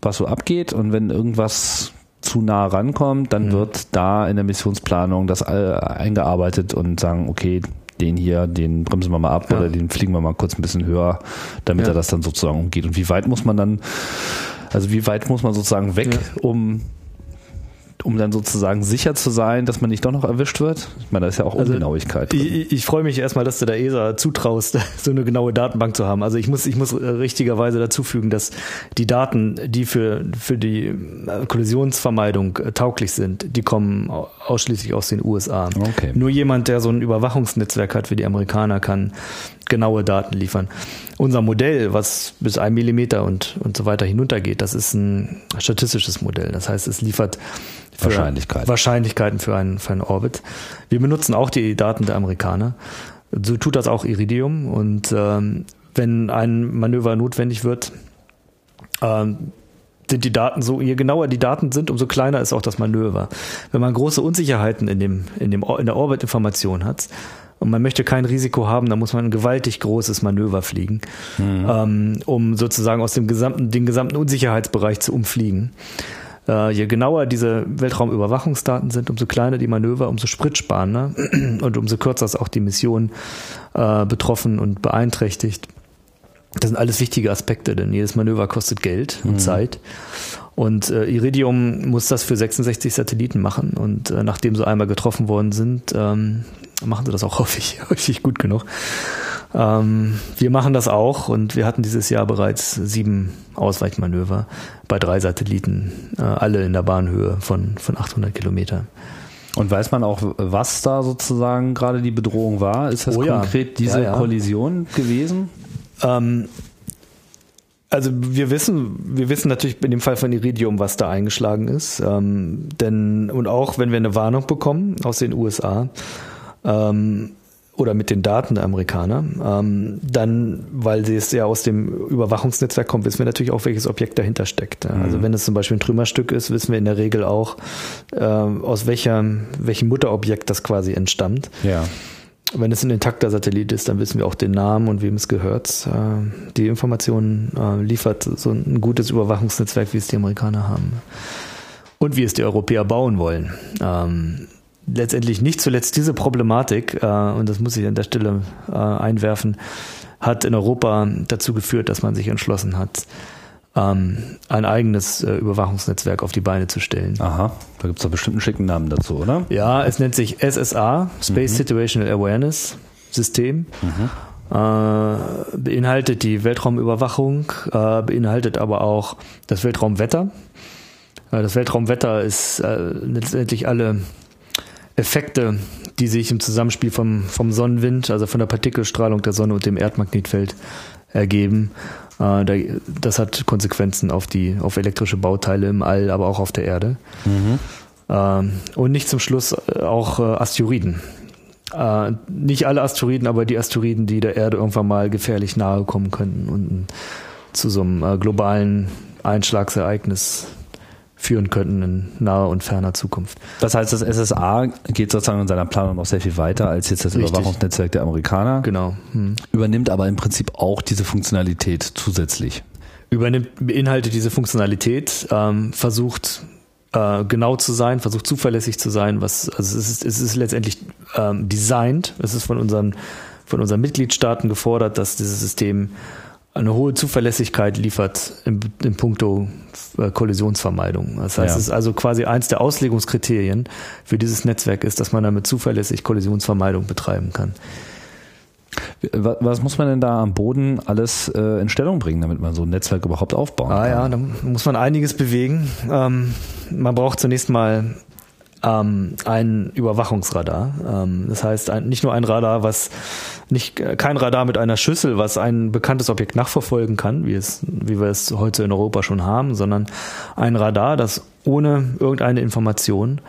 was so abgeht und wenn irgendwas zu nah rankommt, dann wird da in der Missionsplanung das all eingearbeitet und sagen, okay, den hier, den bremsen wir mal ab Ja. oder den fliegen wir mal kurz ein bisschen höher, damit Ja. er das dann sozusagen umgeht. Und wie weit muss man dann, also wie weit muss man sozusagen weg, um um dann sozusagen sicher zu sein, dass man nicht doch noch erwischt wird? Ich meine, da ist ja auch also, Ungenauigkeit. Ich, ich freue mich erstmal, dass du der ESA zutraust, so eine genaue Datenbank zu haben. Also ich muss, ich muss richtigerweise dazu fügen, dass die Daten, die für, für die äh, Kollisionsvermeidung äh, tauglich sind, die kommen ausschließlich aus den USA. Okay. Nur jemand, der so ein Überwachungsnetzwerk hat wie die Amerikaner, kann genaue Daten liefern. Unser Modell, was bis ein Millimeter und, und so weiter hinuntergeht, das ist ein statistisches Modell. Das heißt, es liefert Wahrscheinlichkeiten. Wahrscheinlichkeiten für einen, für einen Orbit. Wir benutzen auch die Daten der Amerikaner. So tut das auch Iridium. Und ähm, wenn ein Manöver notwendig wird, ähm, sind die Daten so, je genauer die Daten sind, umso kleiner ist auch das Manöver. Wenn man große Unsicherheiten in dem, in dem, in der Orbitinformation hat, und man möchte kein Risiko haben, dann muss man ein gewaltig großes Manöver fliegen, mhm. ähm, um sozusagen aus dem gesamten, den gesamten Unsicherheitsbereich zu umfliegen. Äh, je genauer diese Weltraumüberwachungsdaten sind, umso kleiner die Manöver, umso spritsparender und umso kürzer ist auch die Mission äh, betroffen und beeinträchtigt. Das sind alles wichtige Aspekte, denn jedes Manöver kostet Geld und mhm. Zeit. Und äh, Iridium muss das für 66 Satelliten machen. Und äh, nachdem sie einmal getroffen worden sind, ähm, machen sie das auch häufig, häufig gut genug. Ähm, wir machen das auch und wir hatten dieses Jahr bereits sieben Ausweichmanöver bei drei Satelliten, äh, alle in der Bahnhöhe von, von 800 Kilometern. Und weiß man auch, was da sozusagen gerade die Bedrohung war? Ist das oh, konkret ja. diese ja, ja. Kollision gewesen? Ähm, also wir wissen, wir wissen natürlich in dem Fall von Iridium, was da eingeschlagen ist. Ähm, denn und auch wenn wir eine Warnung bekommen aus den USA, ähm, oder mit den Daten der Amerikaner, ähm, dann, weil sie es ja aus dem Überwachungsnetzwerk kommt, wissen wir natürlich auch, welches Objekt dahinter steckt. Also mhm. Also wenn es zum Beispiel ein Trümmerstück ist, wissen wir in der Regel auch, äh, aus welcher, welchem Mutterobjekt das quasi entstammt. Ja. Wenn es ein intakter Satellit ist, dann wissen wir auch den Namen und wem es gehört. Äh, die Informationen äh, liefert so ein gutes Überwachungsnetzwerk, wie es die Amerikaner haben. Und wie es die Europäer bauen wollen. Ähm, letztendlich nicht zuletzt diese Problematik, äh, und das muss ich an der Stelle einwerfen, hat in Europa dazu geführt, dass man sich entschlossen hat, ähm, ein eigenes äh, Überwachungsnetzwerk auf die Beine zu stellen. Aha, da gibt es doch bestimmt einen schicken Namen dazu, oder? Ja, es nennt sich SSA, Space mhm. Situational Awareness System. Mhm. Äh, beinhaltet die Weltraumüberwachung, äh, beinhaltet aber auch das Weltraumwetter. Äh, das Weltraumwetter ist äh, letztendlich alle Effekte, die sich im Zusammenspiel vom, vom Sonnenwind, also von der Partikelstrahlung der Sonne und dem Erdmagnetfeld ergeben. Äh, das hat Konsequenzen auf die, auf elektrische Bauteile im All, aber auch auf der Erde. Mhm. Ähm, und nicht zum Schluss äh, auch äh, Asteroiden. Nicht alle Asteroiden, aber die Asteroiden, die der Erde irgendwann mal gefährlich nahe kommen könnten und zu so einem globalen Einschlagsereignis führen könnten in naher und ferner Zukunft. Das heißt, das SSA geht sozusagen in seiner Planung noch sehr viel weiter als jetzt das Richtig. Überwachungsnetzwerk der Amerikaner. Genau. Hm. Übernimmt aber im Prinzip auch diese Funktionalität zusätzlich. Übernimmt, beinhaltet diese Funktionalität, ähm, versucht äh, genau zu sein, versucht zuverlässig zu sein, was, also es ist, es ist letztendlich ähm, designed, es ist von unseren, von unseren Mitgliedstaaten gefordert, dass dieses System eine hohe Zuverlässigkeit liefert im, im puncto äh, Kollisionsvermeidung. Das heißt, ja. es ist also quasi eins der Auslegungskriterien für dieses Netzwerk ist, dass man damit zuverlässig Kollisionsvermeidung betreiben kann. Was muss man denn da am Boden alles äh, in Stellung bringen, damit man so ein Netzwerk überhaupt aufbauen ah, kann? Ah ja, da muss man einiges bewegen. Ähm, man braucht zunächst mal ähm, ein Überwachungsradar. Ähm, das heißt, ein, nicht nur ein Radar, was nicht äh, kein Radar mit einer Schüssel, was ein bekanntes Objekt nachverfolgen kann, wie es, wie wir es heute in Europa schon haben, sondern ein Radar, das ohne irgendeine Information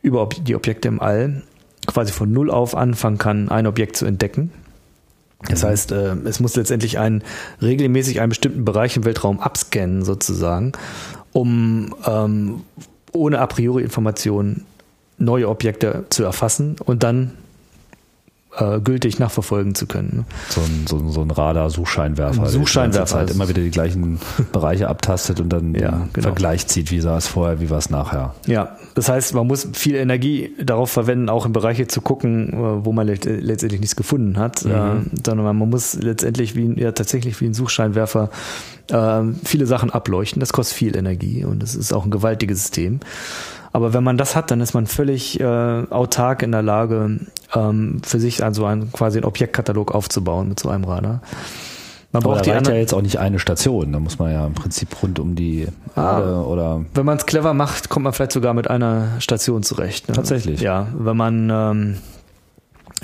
über die Objekte im All quasi von Null auf anfangen kann, ein Objekt zu entdecken. Das mhm. heißt, äh, es muss letztendlich ein, regelmäßig einen bestimmten Bereich im Weltraum abscannen sozusagen, um ähm, ohne a priori Informationen neue Objekte zu erfassen und dann äh, gültig nachverfolgen zu können. Ne? So ein, so, so ein Radar-Suchscheinwerfer. Suchscheinwerfer. Halt immer wieder die gleichen Bereiche abtastet und dann ja, genau. Vergleich zieht, wie sah es vorher, wie war es nachher. Ja, das heißt, man muss viel Energie darauf verwenden, auch in Bereiche zu gucken, äh, wo man letztendlich nichts gefunden hat, mhm. äh, sondern man muss letztendlich wie ja tatsächlich wie ein Suchscheinwerfer äh, viele Sachen ableuchten. Das kostet viel Energie und es ist auch ein gewaltiges System. Aber wenn man das hat, dann ist man völlig äh, autark in der Lage, ähm, für sich also ein, quasi einen Objektkatalog aufzubauen mit so einem Radar. Man braucht ja jetzt auch nicht eine Station. Da muss man ja im Prinzip rund um die Erde ah, oder. Wenn man es clever macht, kommt man vielleicht sogar mit einer Station zurecht. Ne? Tatsächlich. Ja, wenn man ähm,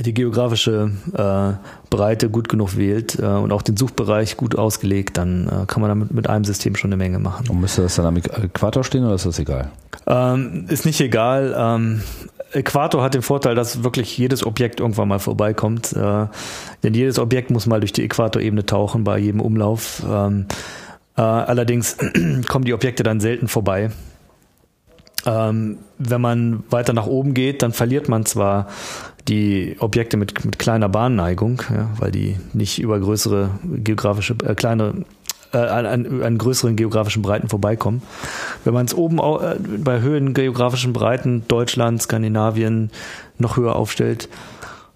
die geografische äh, Breite gut genug wählt äh, und auch den Suchbereich gut ausgelegt, dann äh, kann man damit mit einem System schon eine Menge machen. Und müsste das dann am Äquator stehen oder ist das egal? Ähm, ist nicht egal. Ähm, Äquator hat den Vorteil, dass wirklich jedes Objekt irgendwann mal vorbeikommt. Äh, denn jedes Objekt muss mal durch die Äquatorebene tauchen bei jedem Umlauf. Ähm, äh, allerdings kommen die Objekte dann selten vorbei. Ähm, wenn man weiter nach oben geht, dann verliert man zwar die Objekte mit, mit kleiner Bahnneigung, ja, weil die nicht über größere geografische, äh, kleine äh, an, an größeren geografischen Breiten vorbeikommen. Wenn man es oben äh, bei Höhen geografischen Breiten Deutschland, Skandinavien noch höher aufstellt,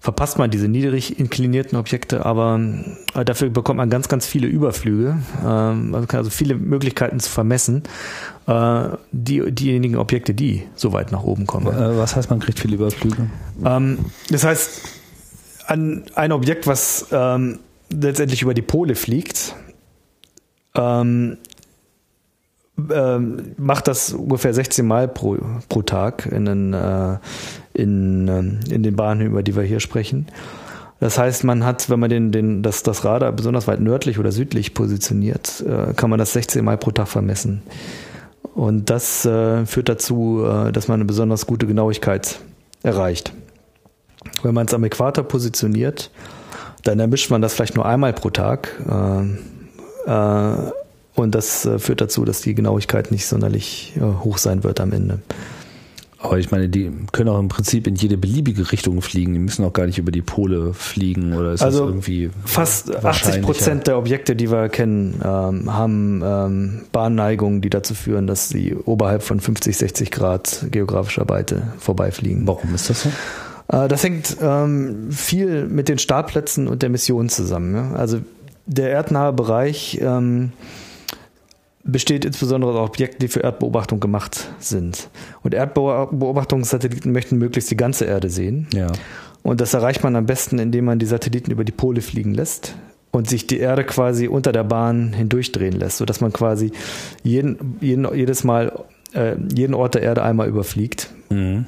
verpasst man diese niedrig inklinierten Objekte, aber äh, dafür bekommt man ganz, ganz viele Überflüge. Ähm, man kann also viele Möglichkeiten zu vermessen. Äh, die, diejenigen Objekte, die so weit nach oben kommen. Äh, was heißt, man kriegt viele Überflüge? Ähm, das heißt, an ein Objekt, was ähm, letztendlich über die Pole fliegt, ähm, macht das ungefähr 16 Mal pro, pro Tag in den, äh, in, äh, in den Bahnen, über die wir hier sprechen. Das heißt, man hat, wenn man den, den, das, das Radar besonders weit nördlich oder südlich positioniert, äh, kann man das 16 Mal pro Tag vermessen. Und das äh, führt dazu, äh, dass man eine besonders gute Genauigkeit erreicht. Wenn man es am Äquator positioniert, dann ermischt man das vielleicht nur einmal pro Tag. Äh, äh, und das äh, führt dazu, dass die Genauigkeit nicht sonderlich äh, hoch sein wird am Ende. Aber ich meine, die können auch im Prinzip in jede beliebige Richtung fliegen. Die müssen auch gar nicht über die Pole fliegen oder ist also das irgendwie fast 80 Prozent der Objekte, die wir kennen, ähm, haben ähm, Bahnneigungen, die dazu führen, dass sie oberhalb von 50, 60 Grad geografischer Weite vorbeifliegen. Warum ist das so? Äh, das hängt ähm, viel mit den Startplätzen und der Mission zusammen. Ja? Also der erdnahe Bereich ähm, besteht insbesondere aus Objekten, die für Erdbeobachtung gemacht sind. Und Erdbeobachtungssatelliten möchten möglichst die ganze Erde sehen. Ja. Und das erreicht man am besten, indem man die Satelliten über die Pole fliegen lässt und sich die Erde quasi unter der Bahn hindurchdrehen lässt, sodass man quasi jeden, jeden, jedes Mal äh, jeden Ort der Erde einmal überfliegt. Mhm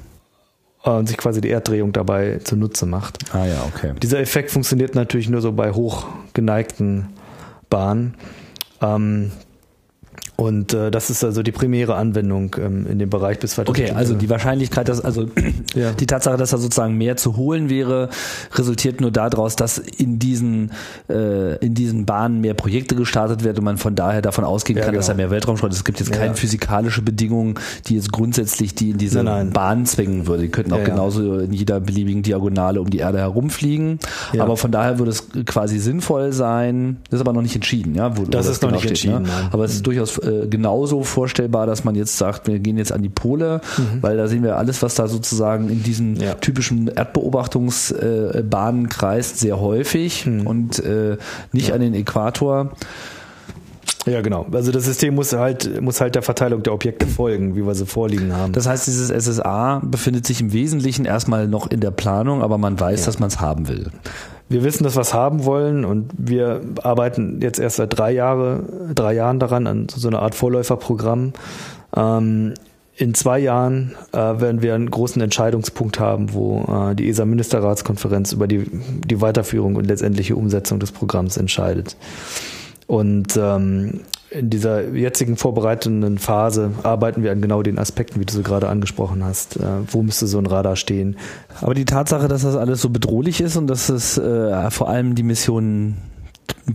und sich quasi die Erddrehung dabei zunutze macht. Ah ja, okay. Dieser Effekt funktioniert natürlich nur so bei hochgeneigten Bahnen. Ähm, und äh, das ist also die primäre Anwendung ähm, in dem Bereich bis 2000. Okay, also die Wahrscheinlichkeit, dass also ja. die Tatsache, dass da sozusagen mehr zu holen wäre, resultiert nur daraus, dass in diesen äh, in diesen Bahnen mehr Projekte gestartet werden und man von daher davon ausgehen ja, kann, genau. dass da mehr Weltraumschrott ist. Es gibt jetzt keine ja. physikalische Bedingung, die jetzt grundsätzlich die in diese nein, nein. Bahn zwingen würde. Die könnten auch genauso in jeder beliebigen Diagonale um die Erde herumfliegen. Aber von daher würde es quasi sinnvoll sein. Das ist aber noch nicht entschieden, ja. Wo, das, wo das ist noch genau nicht steht, ne? entschieden. Ne? Aber es ist mhm. durchaus äh, genauso vorstellbar, dass man jetzt sagt, wir gehen jetzt an die Pole, mhm. weil da sehen wir alles, was da sozusagen in diesen ja. typischen Erdbeobachtungsbahnen äh, kreist, sehr häufig mhm. und äh, nicht ja. an den Äquator. Ja, genau. Also das System muss halt, muss halt der Verteilung der Objekte folgen, wie wir sie vorliegen haben. Das heißt, dieses SSA befindet sich im Wesentlichen erstmal noch in der Planung, aber man weiß, ja. dass man es haben will wir wissen, dass wir es haben wollen und wir arbeiten jetzt erst seit drei, Jahre, drei Jahren daran, an so einer Art Vorläuferprogramm. Ähm, in zwei Jahren äh, werden wir einen großen Entscheidungspunkt haben, wo äh, die ESA-Ministerratskonferenz über die, die Weiterführung und letztendliche Umsetzung des Programms entscheidet. Und ähm, in dieser jetzigen vorbereitenden Phase arbeiten wir an genau den Aspekten, wie du so gerade angesprochen hast. Äh, wo müsste so ein Radar stehen? Aber die Tatsache, dass das alles so bedrohlich ist und dass es äh, vor allem die Mission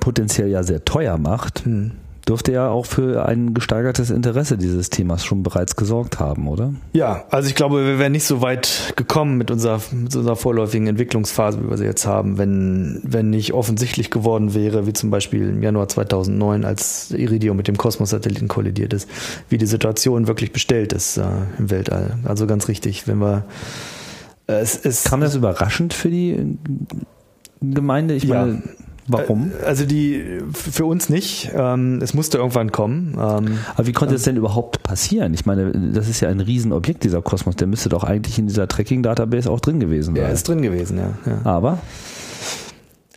potenziell ja sehr teuer macht, hm dürfte ja auch für ein gesteigertes Interesse dieses Themas schon bereits gesorgt haben, oder? Ja, also ich glaube, wir wären nicht so weit gekommen mit unserer, mit unserer vorläufigen Entwicklungsphase, wie wir sie jetzt haben, wenn, wenn nicht offensichtlich geworden wäre, wie zum Beispiel im Januar 2009, als Iridium mit dem Kosmos-Satelliten kollidiert ist, wie die Situation wirklich bestellt ist äh, im Weltall. Also ganz richtig, wenn wir äh, es, es Kam das überraschend für die Gemeinde? Ich ja. Warum? Äh, also die für uns nicht. Ähm, es musste irgendwann kommen. Ähm, Aber wie konnte es denn überhaupt passieren? Ich meine, das ist ja ein Riesenobjekt, dieser Kosmos. Der müsste doch eigentlich in dieser Tracking-Database auch drin gewesen sein. Er ist drin gewesen, ja. ja. Aber?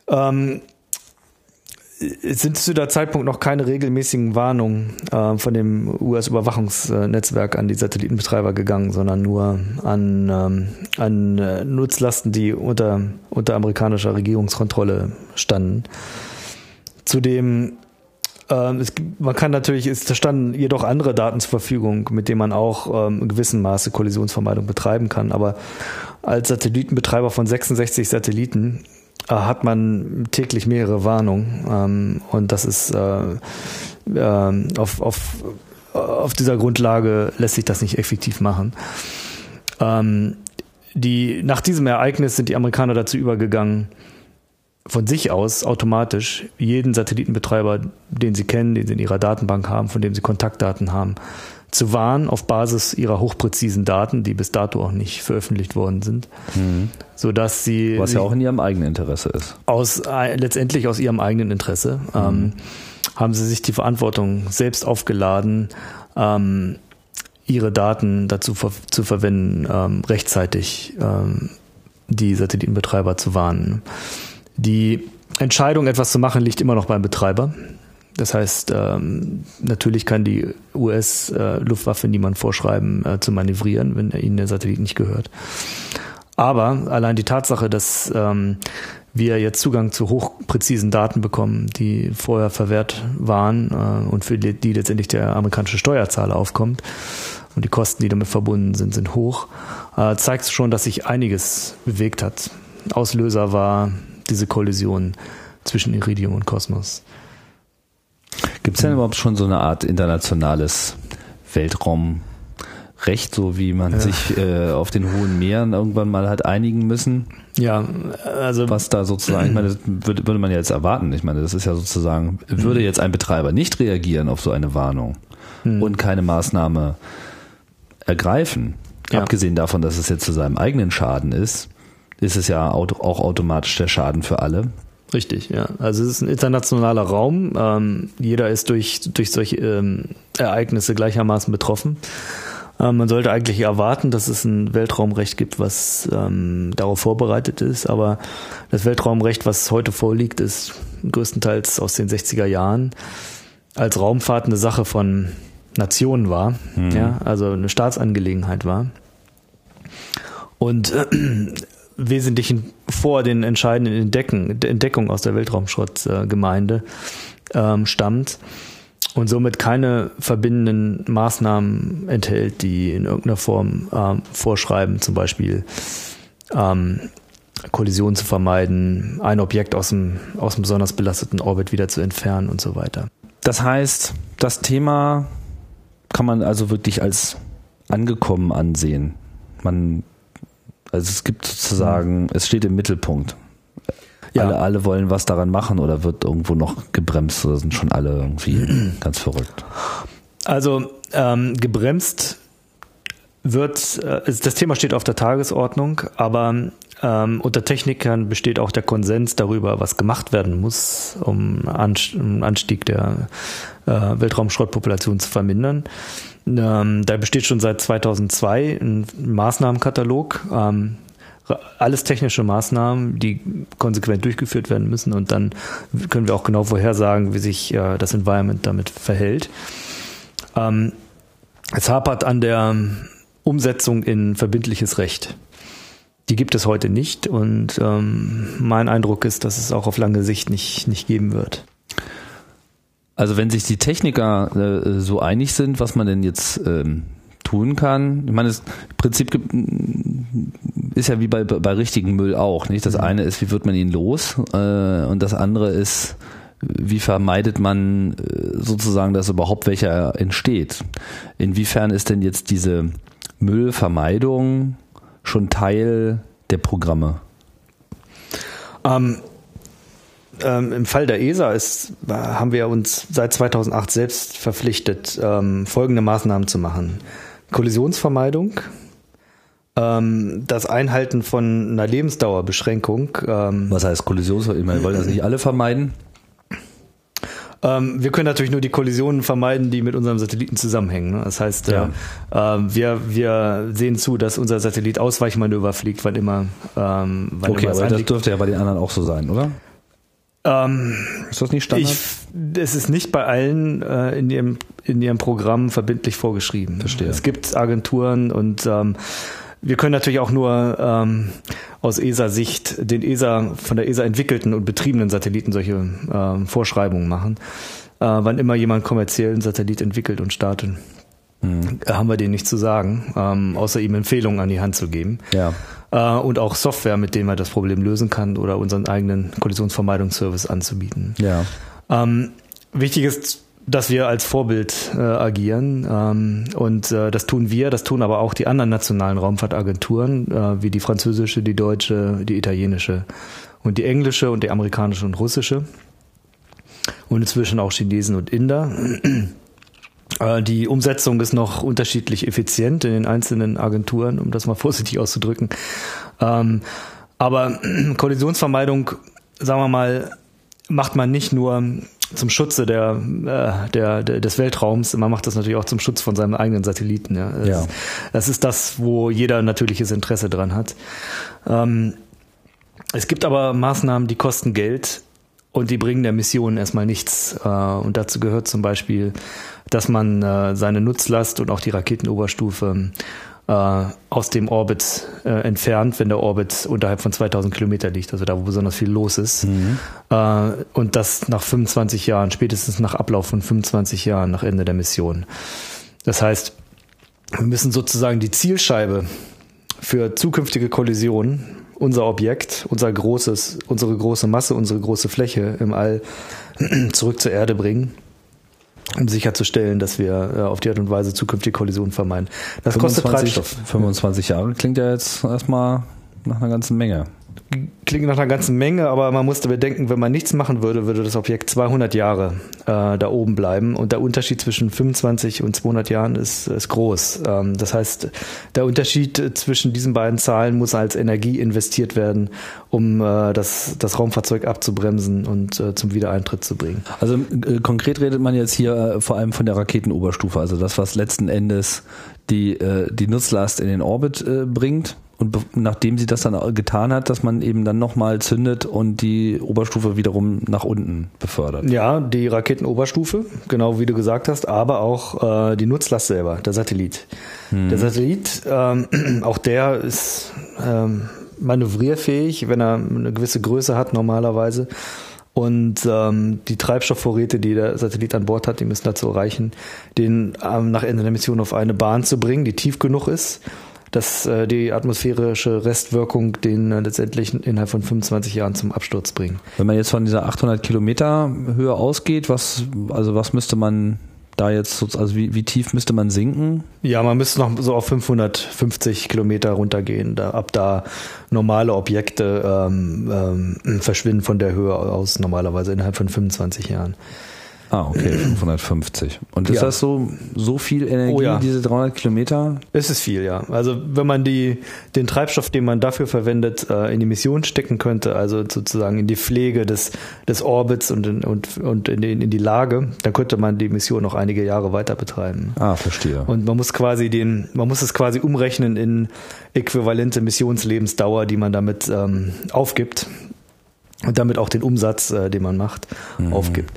Ähm, sind zu der Zeitpunkt noch keine regelmäßigen Warnungen äh, von dem US-Überwachungsnetzwerk an die Satellitenbetreiber gegangen, sondern nur an, ähm, an äh, Nutzlasten, die unter, unter amerikanischer Regierungskontrolle standen. Zudem ähm, es, man kann natürlich, es standen jedoch andere Daten zur Verfügung, mit denen man auch ähm, in gewissem Maße Kollisionsvermeidung betreiben kann. Aber als Satellitenbetreiber von 66 Satelliten hat man täglich mehrere Warnungen ähm, und das ist äh, äh, auf, auf, auf dieser Grundlage lässt sich das nicht effektiv machen. Ähm, die, nach diesem Ereignis sind die Amerikaner dazu übergegangen, von sich aus automatisch jeden Satellitenbetreiber, den sie kennen, den sie in ihrer Datenbank haben, von dem sie Kontaktdaten haben, zu warnen auf Basis ihrer hochpräzisen Daten, die bis dato auch nicht veröffentlicht worden sind, mhm. so dass sie was ja auch in ihrem eigenen Interesse ist. Aus äh, letztendlich aus ihrem eigenen Interesse mhm. ähm, haben sie sich die Verantwortung selbst aufgeladen, ähm, ihre Daten dazu ver zu verwenden, ähm, rechtzeitig ähm, die Satellitenbetreiber zu warnen. Die Entscheidung, etwas zu machen, liegt immer noch beim Betreiber. Das heißt, ähm, natürlich kann die US-Luftwaffe äh, niemand vorschreiben, äh, zu manövrieren, wenn ihnen der Satellit nicht gehört. Aber allein die Tatsache, dass ähm, wir jetzt Zugang zu hochpräzisen Daten bekommen, die vorher verwehrt waren äh, und für die, letztendlich der amerikanische Steuerzahler aufkommt und die Kosten, die damit verbunden sind, sind hoch, äh, zeigt schon, dass sich einiges bewegt hat. Auslöser war diese Kollision zwischen Iridium und Kosmos. Gibt es denn überhaupt schon so eine Art internationales Weltraumrecht, so wie man ja. sich äh, auf den hohen Meeren irgendwann mal hat einigen müssen? Ja, also was da sozusagen, ich meine, das würde, würde man ja jetzt erwarten. Ich meine, das ist ja sozusagen, würde jetzt ein Betreiber nicht reagieren auf so eine Warnung hm. und keine Maßnahme ergreifen, ja. abgesehen davon, dass es jetzt zu seinem eigenen Schaden ist, ist es ja auch automatisch der Schaden für alle. Richtig, ja. Also es ist ein internationaler Raum. Ähm, jeder ist durch, durch solche ähm, Ereignisse gleichermaßen betroffen. Ähm, man sollte eigentlich erwarten, dass es ein Weltraumrecht gibt, was ähm, darauf vorbereitet ist. Aber das Weltraumrecht, was heute vorliegt, ist größtenteils aus den 60er Jahren als Raumfahrt eine Sache von Nationen war, mhm. ja, also eine Staatsangelegenheit war. Und äh, Wesentlichen vor den entscheidenden Entdecken, Entdeckungen aus der Weltraumschrottgemeinde ähm, stammt und somit keine verbindenden Maßnahmen enthält, die in irgendeiner Form ähm, vorschreiben, zum Beispiel ähm, Kollisionen zu vermeiden, ein Objekt aus dem, aus dem besonders belasteten Orbit wieder zu entfernen und so weiter. Das heißt, das Thema kann man also wirklich als angekommen ansehen. Man also es gibt sozusagen, es steht im Mittelpunkt. Ja. Alle, alle wollen was daran machen oder wird irgendwo noch gebremst oder sind schon alle irgendwie ganz verrückt? Also ähm, gebremst wird, äh, das Thema steht auf der Tagesordnung, aber ähm, unter Technikern besteht auch der Konsens darüber, was gemacht werden muss, um einen Anstieg der äh, Weltraumschrottpopulation zu vermindern. Ähm, da besteht schon seit 2002 ein Maßnahmenkatalog. Ähm, alles technische Maßnahmen, die konsequent durchgeführt werden müssen und dann können wir auch genau vorhersagen, wie sich äh, das Environment damit verhält. Ähm, es hapert an der Umsetzung in verbindliches Recht. Die gibt es heute nicht und ähm, mein Eindruck ist, dass es auch auf lange Sicht nicht, nicht geben wird. Also wenn sich die Techniker äh, so einig sind, was man denn jetzt ähm, tun kann, ich meine, das Prinzip ist ja wie bei, bei richtigen Müll auch, nicht? Das mhm. eine ist, wie wird man ihn los äh, und das andere ist, wie vermeidet man äh, sozusagen, dass überhaupt welcher entsteht? Inwiefern ist denn jetzt diese Müllvermeidung schon Teil der Programme? Ähm, ähm, Im Fall der ESA ist, haben wir uns seit 2008 selbst verpflichtet, ähm, folgende Maßnahmen zu machen. Kollisionsvermeidung, ähm, das Einhalten von einer Lebensdauerbeschränkung. Ähm, Was heißt Kollisionsvermeidung? Wir wollen das nicht alle vermeiden. Ähm, wir können natürlich nur die Kollisionen vermeiden, die mit unserem Satelliten zusammenhängen. Ne? Das heißt, ja. äh, wir, wir sehen zu, dass unser Satellit Ausweichmanöver fliegt, wann immer. Ähm, wann okay, immer aber das dürfte ja bei den anderen auch so sein, oder? Ähm, ist das nicht Standard? Ich, es ist nicht bei allen äh, in, ihrem, in ihrem Programm verbindlich vorgeschrieben. Verstehe. Es gibt Agenturen und ähm, wir können natürlich auch nur ähm, aus ESA-Sicht den ESA von der ESA entwickelten und betriebenen Satelliten solche äh, Vorschreibungen machen. Äh, wann immer jemand kommerziellen Satellit entwickelt und startet, mhm. haben wir denen nichts zu sagen, ähm, außer ihm Empfehlungen an die Hand zu geben. Ja. Äh, und auch Software, mit dem man das Problem lösen kann oder unseren eigenen Kollisionsvermeidungsservice anzubieten. Ja. Ähm, wichtig ist dass wir als Vorbild äh, agieren. Ähm, und äh, das tun wir, das tun aber auch die anderen nationalen Raumfahrtagenturen, äh, wie die französische, die deutsche, die italienische und die englische und die amerikanische und russische. Und inzwischen auch Chinesen und Inder. Äh, die Umsetzung ist noch unterschiedlich effizient in den einzelnen Agenturen, um das mal vorsichtig auszudrücken. Ähm, aber Kollisionsvermeidung, sagen wir mal, macht man nicht nur zum Schutze der, äh, der, der, des Weltraums. Man macht das natürlich auch zum Schutz von seinem eigenen Satelliten. Ja. Das, ja. das ist das, wo jeder natürliches Interesse dran hat. Ähm, es gibt aber Maßnahmen, die kosten Geld und die bringen der Mission erstmal nichts. Äh, und dazu gehört zum Beispiel, dass man äh, seine Nutzlast und auch die Raketenoberstufe äh, aus dem Orbit äh, entfernt, wenn der Orbit unterhalb von 2000 Kilometer liegt, also da, wo besonders viel los ist. Mhm. Äh, und das nach 25 Jahren, spätestens nach Ablauf von 25 Jahren, nach Ende der Mission. Das heißt, wir müssen sozusagen die Zielscheibe für zukünftige Kollisionen, unser Objekt, unser großes, unsere große Masse, unsere große Fläche im All zurück zur Erde bringen um sicherzustellen, dass wir äh, auf die Art und Weise zukünftige Kollisionen vermeiden. Das 25, kostet Treibstoff. 25 Jahre klingt ja jetzt erstmal nach einer ganzen Menge klingt nach einer ganzen Menge, aber man musste bedenken, wenn man nichts machen würde, würde das Objekt 200 Jahre äh, da oben bleiben. Und der Unterschied zwischen 25 und 200 Jahren ist, ist groß. Ähm, das heißt, der Unterschied zwischen diesen beiden Zahlen muss als Energie investiert werden, um äh, das, das Raumfahrzeug abzubremsen und äh, zum Wiedereintritt zu bringen. Also äh, konkret redet man jetzt hier äh, vor allem von der Raketenoberstufe, also das, was letzten Endes die, äh, die Nutzlast in den Orbit bringt und nachdem sie das dann getan hat, dass man eben dann nochmal zündet und die Oberstufe wiederum nach unten befördert. Ja, die Raketenoberstufe, genau wie du gesagt hast, aber auch äh, die Nutzlast selber, der Satellit. Hm. Der Satellit, ähm, auch der ist ähm, manövrierfähig, wenn er eine gewisse Größe hat normalerweise. Und ähm, die Treibstoffvorräte, die der Satellit an Bord hat, die müssen dazu reichen, den ähm, nach Ende der Mission auf eine Bahn zu bringen, die tief genug ist dass äh, die atmosphärische Restwirkung den äh, letztendlich innerhalb von 25 Jahren zum Absturz bringen. Wenn man jetzt von dieser 800 Kilometer Höhe ausgeht, was also was müsste man da jetzt, also wie, wie tief müsste man sinken? Ja, man müsste noch so auf 550 Kilometer runtergehen, da, ab da normale Objekte ähm, ähm, verschwinden von der Höhe aus normalerweise innerhalb von 25 Jahren. Ah, okay, 550. Und ist ja. das so, so viel Energie, oh, ja. diese 300 Kilometer? Es ist viel, ja. Also wenn man die, den Treibstoff, den man dafür verwendet, äh, in die Mission stecken könnte, also sozusagen in die Pflege des, des Orbits und in, und, und in, die, in die Lage, dann könnte man die Mission noch einige Jahre weiter betreiben. Ah, verstehe. Und man muss quasi den, man muss es quasi umrechnen in äquivalente Missionslebensdauer, die man damit ähm, aufgibt und damit auch den Umsatz, äh, den man macht, mhm. aufgibt.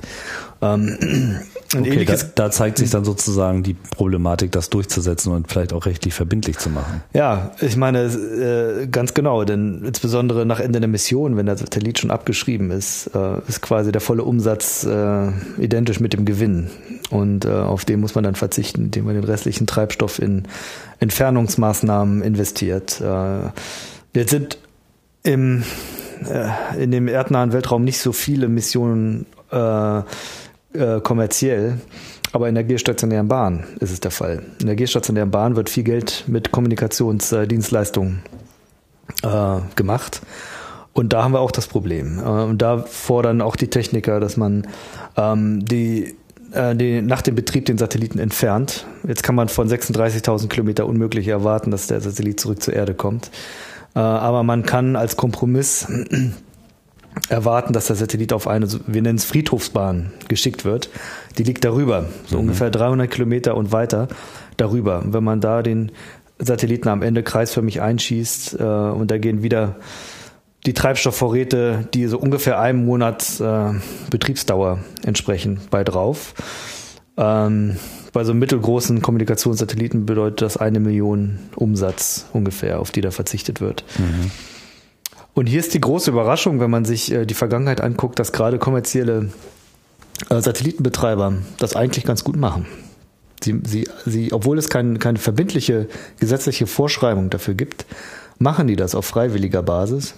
Ähm, okay, da, da, zeigt sich dann sozusagen die Problematik, das durchzusetzen und vielleicht auch rechtlich verbindlich zu machen. Ja, ich meine, äh, ganz genau, denn insbesondere nach Ende der Mission, wenn der Satellit schon abgeschrieben ist, äh, ist quasi der volle Umsatz äh, identisch mit dem Gewinn. Und äh, auf den muss man dann verzichten, indem man den restlichen Treibstoff in Entfernungsmaßnahmen investiert. Äh, wir sind im, äh, in dem erdnahen Weltraum nicht so viele Missionen äh, äh, kommerziell. Aber in der geostationären Bahn ist es der Fall. In der geostationären Bahn wird viel Geld mit Kommunikationsdienstleistungen äh, gemacht. Und da haben wir auch das Problem. Äh, und da fordern auch die Techniker, dass man ähm, die äh, die, nach dem Betrieb den Satelliten entfernt. Jetzt kann man von 36.000 Kilometer unmöglich erwarten, dass der Satellit zurück zur Erde kommt. Äh, aber man kann als Kompromiss erwarten, dass der Satellit auf eine, wir nennen es Friedhofsbahn, geschickt wird. Die liegt darüber, so mhm. ungefähr 300 Kilometer und weiter darüber. Wenn man da den Satelliten am Ende kreisförmig einschießt äh, und da gehen wieder die Treibstoffvorräte, die so ungefähr einem Monat äh, Betriebsdauer entsprechen, bei drauf. Ähm, bei so mittelgroßen Kommunikationssatelliten bedeutet das eine Million Umsatz ungefähr, auf die da verzichtet wird. Mhm. Und hier ist die große Überraschung, wenn man sich äh, die Vergangenheit anguckt, dass gerade kommerzielle äh, Satellitenbetreiber das eigentlich ganz gut machen. Sie, sie, sie, obwohl es kein, keine verbindliche gesetzliche Vorschreibung dafür gibt, machen die das auf freiwilliger Basis.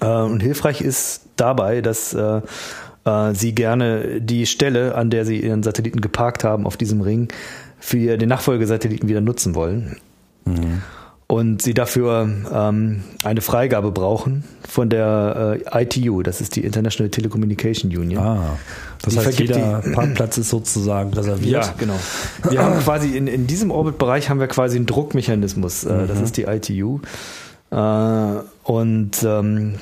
Äh, und hilfreich ist dabei, dass sie gerne die Stelle, an der sie ihren Satelliten geparkt haben, auf diesem Ring, für den Nachfolgesatelliten wieder nutzen wollen. Mhm. Und sie dafür ähm, eine Freigabe brauchen von der äh, ITU, das ist die International Telecommunication Union. Ah, das die heißt, jeder die, Parkplatz ist sozusagen reserviert. Ja, genau. Wir haben quasi in, in diesem Orbitbereich haben wir quasi einen Druckmechanismus. Äh, mhm. Das ist die ITU. Äh, und ähm,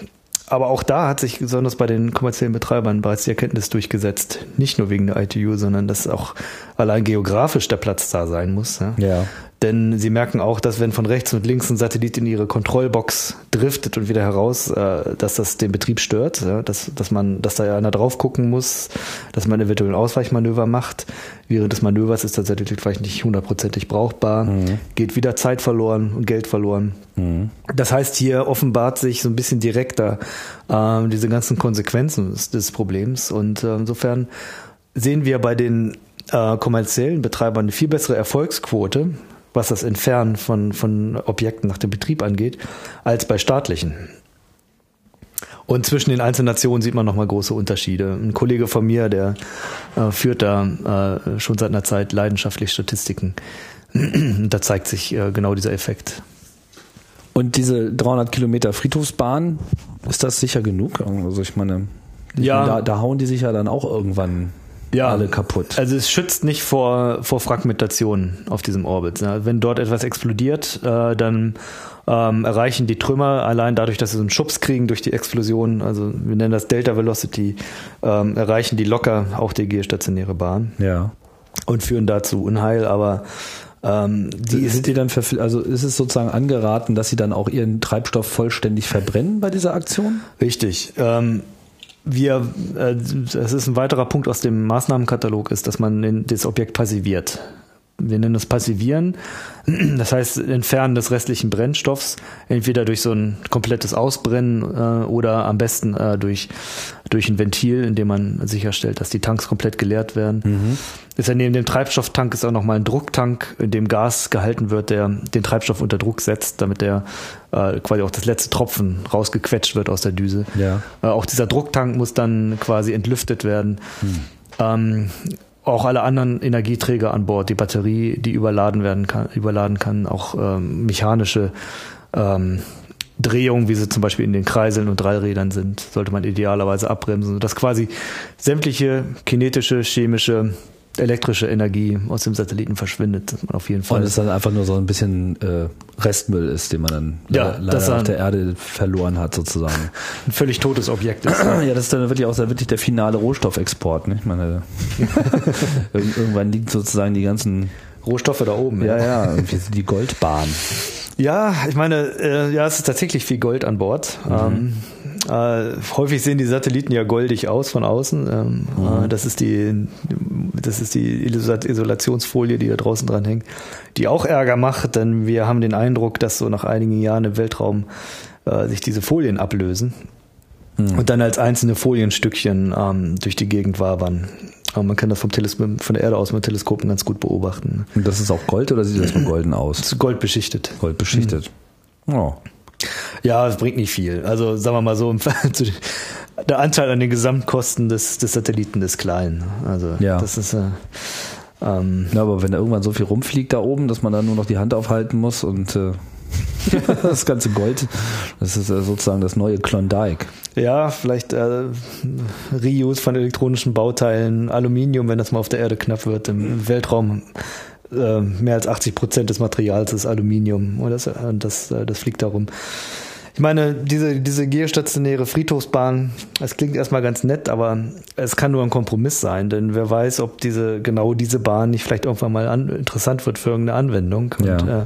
aber auch da hat sich besonders bei den kommerziellen Betreibern bereits die Erkenntnis durchgesetzt, nicht nur wegen der ITU, sondern dass auch allein geografisch der Platz da sein muss. Ja. ja. Denn sie merken auch, dass wenn von rechts und links ein Satellit in ihre Kontrollbox driftet und wieder heraus, äh, dass das den Betrieb stört, dass, dass man, dass da einer drauf gucken muss, dass man eventuell ein Ausweichmanöver macht. Während des Manövers ist der Satellit vielleicht nicht hundertprozentig brauchbar, mhm. geht wieder Zeit verloren und Geld verloren. Mhm. Das heißt, hier offenbart sich so ein bisschen direkter äh, diese ganzen Konsequenzen des, des Problems und äh, insofern sehen wir bei den äh, kommerziellen Betreibern eine viel bessere Erfolgsquote, was das Entfernen von, von Objekten nach dem Betrieb angeht, als bei staatlichen. Und zwischen den einzelnen Nationen sieht man nochmal große Unterschiede. Ein Kollege von mir, der äh, führt da äh, schon seit einer Zeit leidenschaftlich Statistiken. da zeigt sich äh, genau dieser Effekt. Und diese 300 Kilometer Friedhofsbahn, ist das sicher genug? Also ich meine, ja. da, da hauen die sich ja dann auch irgendwann ja, alle kaputt. Also es schützt nicht vor, vor Fragmentation auf diesem Orbit. Wenn dort etwas explodiert, äh, dann ähm, erreichen die Trümmer allein dadurch, dass sie so einen Schubs kriegen durch die Explosion, also wir nennen das Delta Velocity, ähm, erreichen die locker auch die geostationäre Bahn. Ja. Und führen dazu Unheil, aber ähm, die sind die dann also ist es sozusagen angeraten, dass sie dann auch ihren Treibstoff vollständig verbrennen bei dieser Aktion? Richtig. Ähm, wir, äh, das ist ein weiterer Punkt aus dem Maßnahmenkatalog, ist, dass man das Objekt passiviert. Wir nennen das Passivieren. Das heißt, Entfernen des restlichen Brennstoffs, entweder durch so ein komplettes Ausbrennen äh, oder am besten äh, durch, durch ein Ventil, in dem man sicherstellt, dass die Tanks komplett geleert werden. Mhm. Ist ja neben dem Treibstofftank ist auch nochmal ein Drucktank, in dem Gas gehalten wird, der den Treibstoff unter Druck setzt, damit der äh, quasi auch das letzte Tropfen rausgequetscht wird aus der Düse. Ja. Äh, auch dieser Drucktank muss dann quasi entlüftet werden. Hm. Ähm, auch alle anderen Energieträger an Bord, die Batterie, die überladen werden kann, überladen kann, auch ähm, mechanische ähm, Drehungen, wie sie zum Beispiel in den Kreiseln und Dreirädern sind, sollte man idealerweise abbremsen, sodass quasi sämtliche kinetische, chemische elektrische Energie aus dem Satelliten verschwindet, auf jeden Fall. Und es dann einfach nur so ein bisschen äh, Restmüll ist, den man dann ja, leider auf der Erde verloren hat, sozusagen. Ein völlig totes Objekt ist. ja, das ist dann wirklich auch wirklich der finale Rohstoffexport. Ne? Ich meine, irgendwann liegt sozusagen die ganzen Rohstoffe da oben. Ja, ja, ja die Goldbahn. Ja, ich meine, äh, ja, es ist tatsächlich viel Gold an Bord. Mhm. Ähm, äh, häufig sehen die Satelliten ja goldig aus von außen. Ähm, mhm. äh, das ist die, das ist die Isolationsfolie, die da draußen dran hängt, die auch Ärger macht, denn wir haben den Eindruck, dass so nach einigen Jahren im Weltraum äh, sich diese Folien ablösen mhm. und dann als einzelne Folienstückchen ähm, durch die Gegend wabern. Aber man kann das vom Teleskop, von der Erde aus mit Teleskopen ganz gut beobachten. Und das ist auch Gold oder sieht das nur golden aus? Das ist Gold beschichtet. Gold beschichtet. Mhm. Oh. Ja, es bringt nicht viel. Also sagen wir mal so, der Anteil an den Gesamtkosten des, des Satelliten ist klein. Also ja. das ist äh, ähm, ja, aber wenn da irgendwann so viel rumfliegt da oben, dass man da nur noch die Hand aufhalten muss und äh das ganze Gold, das ist sozusagen das neue Klondike. Ja, vielleicht äh, Reuse von elektronischen Bauteilen, Aluminium, wenn das mal auf der Erde knapp wird, im Weltraum äh, mehr als 80 Prozent des Materials ist Aluminium und das, äh, das, äh, das fliegt darum. Ich meine, diese, diese geostationäre Friedhofsbahn, das klingt erstmal ganz nett, aber es kann nur ein Kompromiss sein, denn wer weiß, ob diese, genau diese Bahn nicht vielleicht irgendwann mal an, interessant wird für irgendeine Anwendung. Ja. Und äh,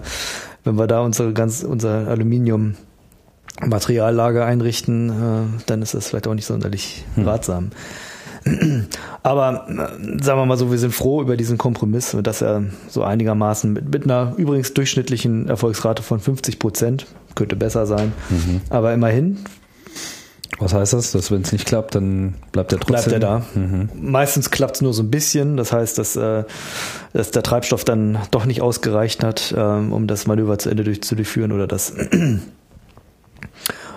wenn wir da unsere ganz, unser Aluminium Materiallager einrichten, äh, dann ist das vielleicht auch nicht sonderlich hm. Aber äh, sagen wir mal so, wir sind froh über diesen Kompromiss, dass er so einigermaßen mit, mit einer übrigens durchschnittlichen Erfolgsrate von 50 Prozent, könnte besser sein, mhm. aber immerhin. Was heißt das? Dass wenn es nicht klappt, dann bleibt er trotzdem? Bleibt er da. Mhm. Meistens klappt es nur so ein bisschen. Das heißt, dass, äh, dass der Treibstoff dann doch nicht ausgereicht hat, ähm, um das Manöver zu Ende durch, zu durchführen oder das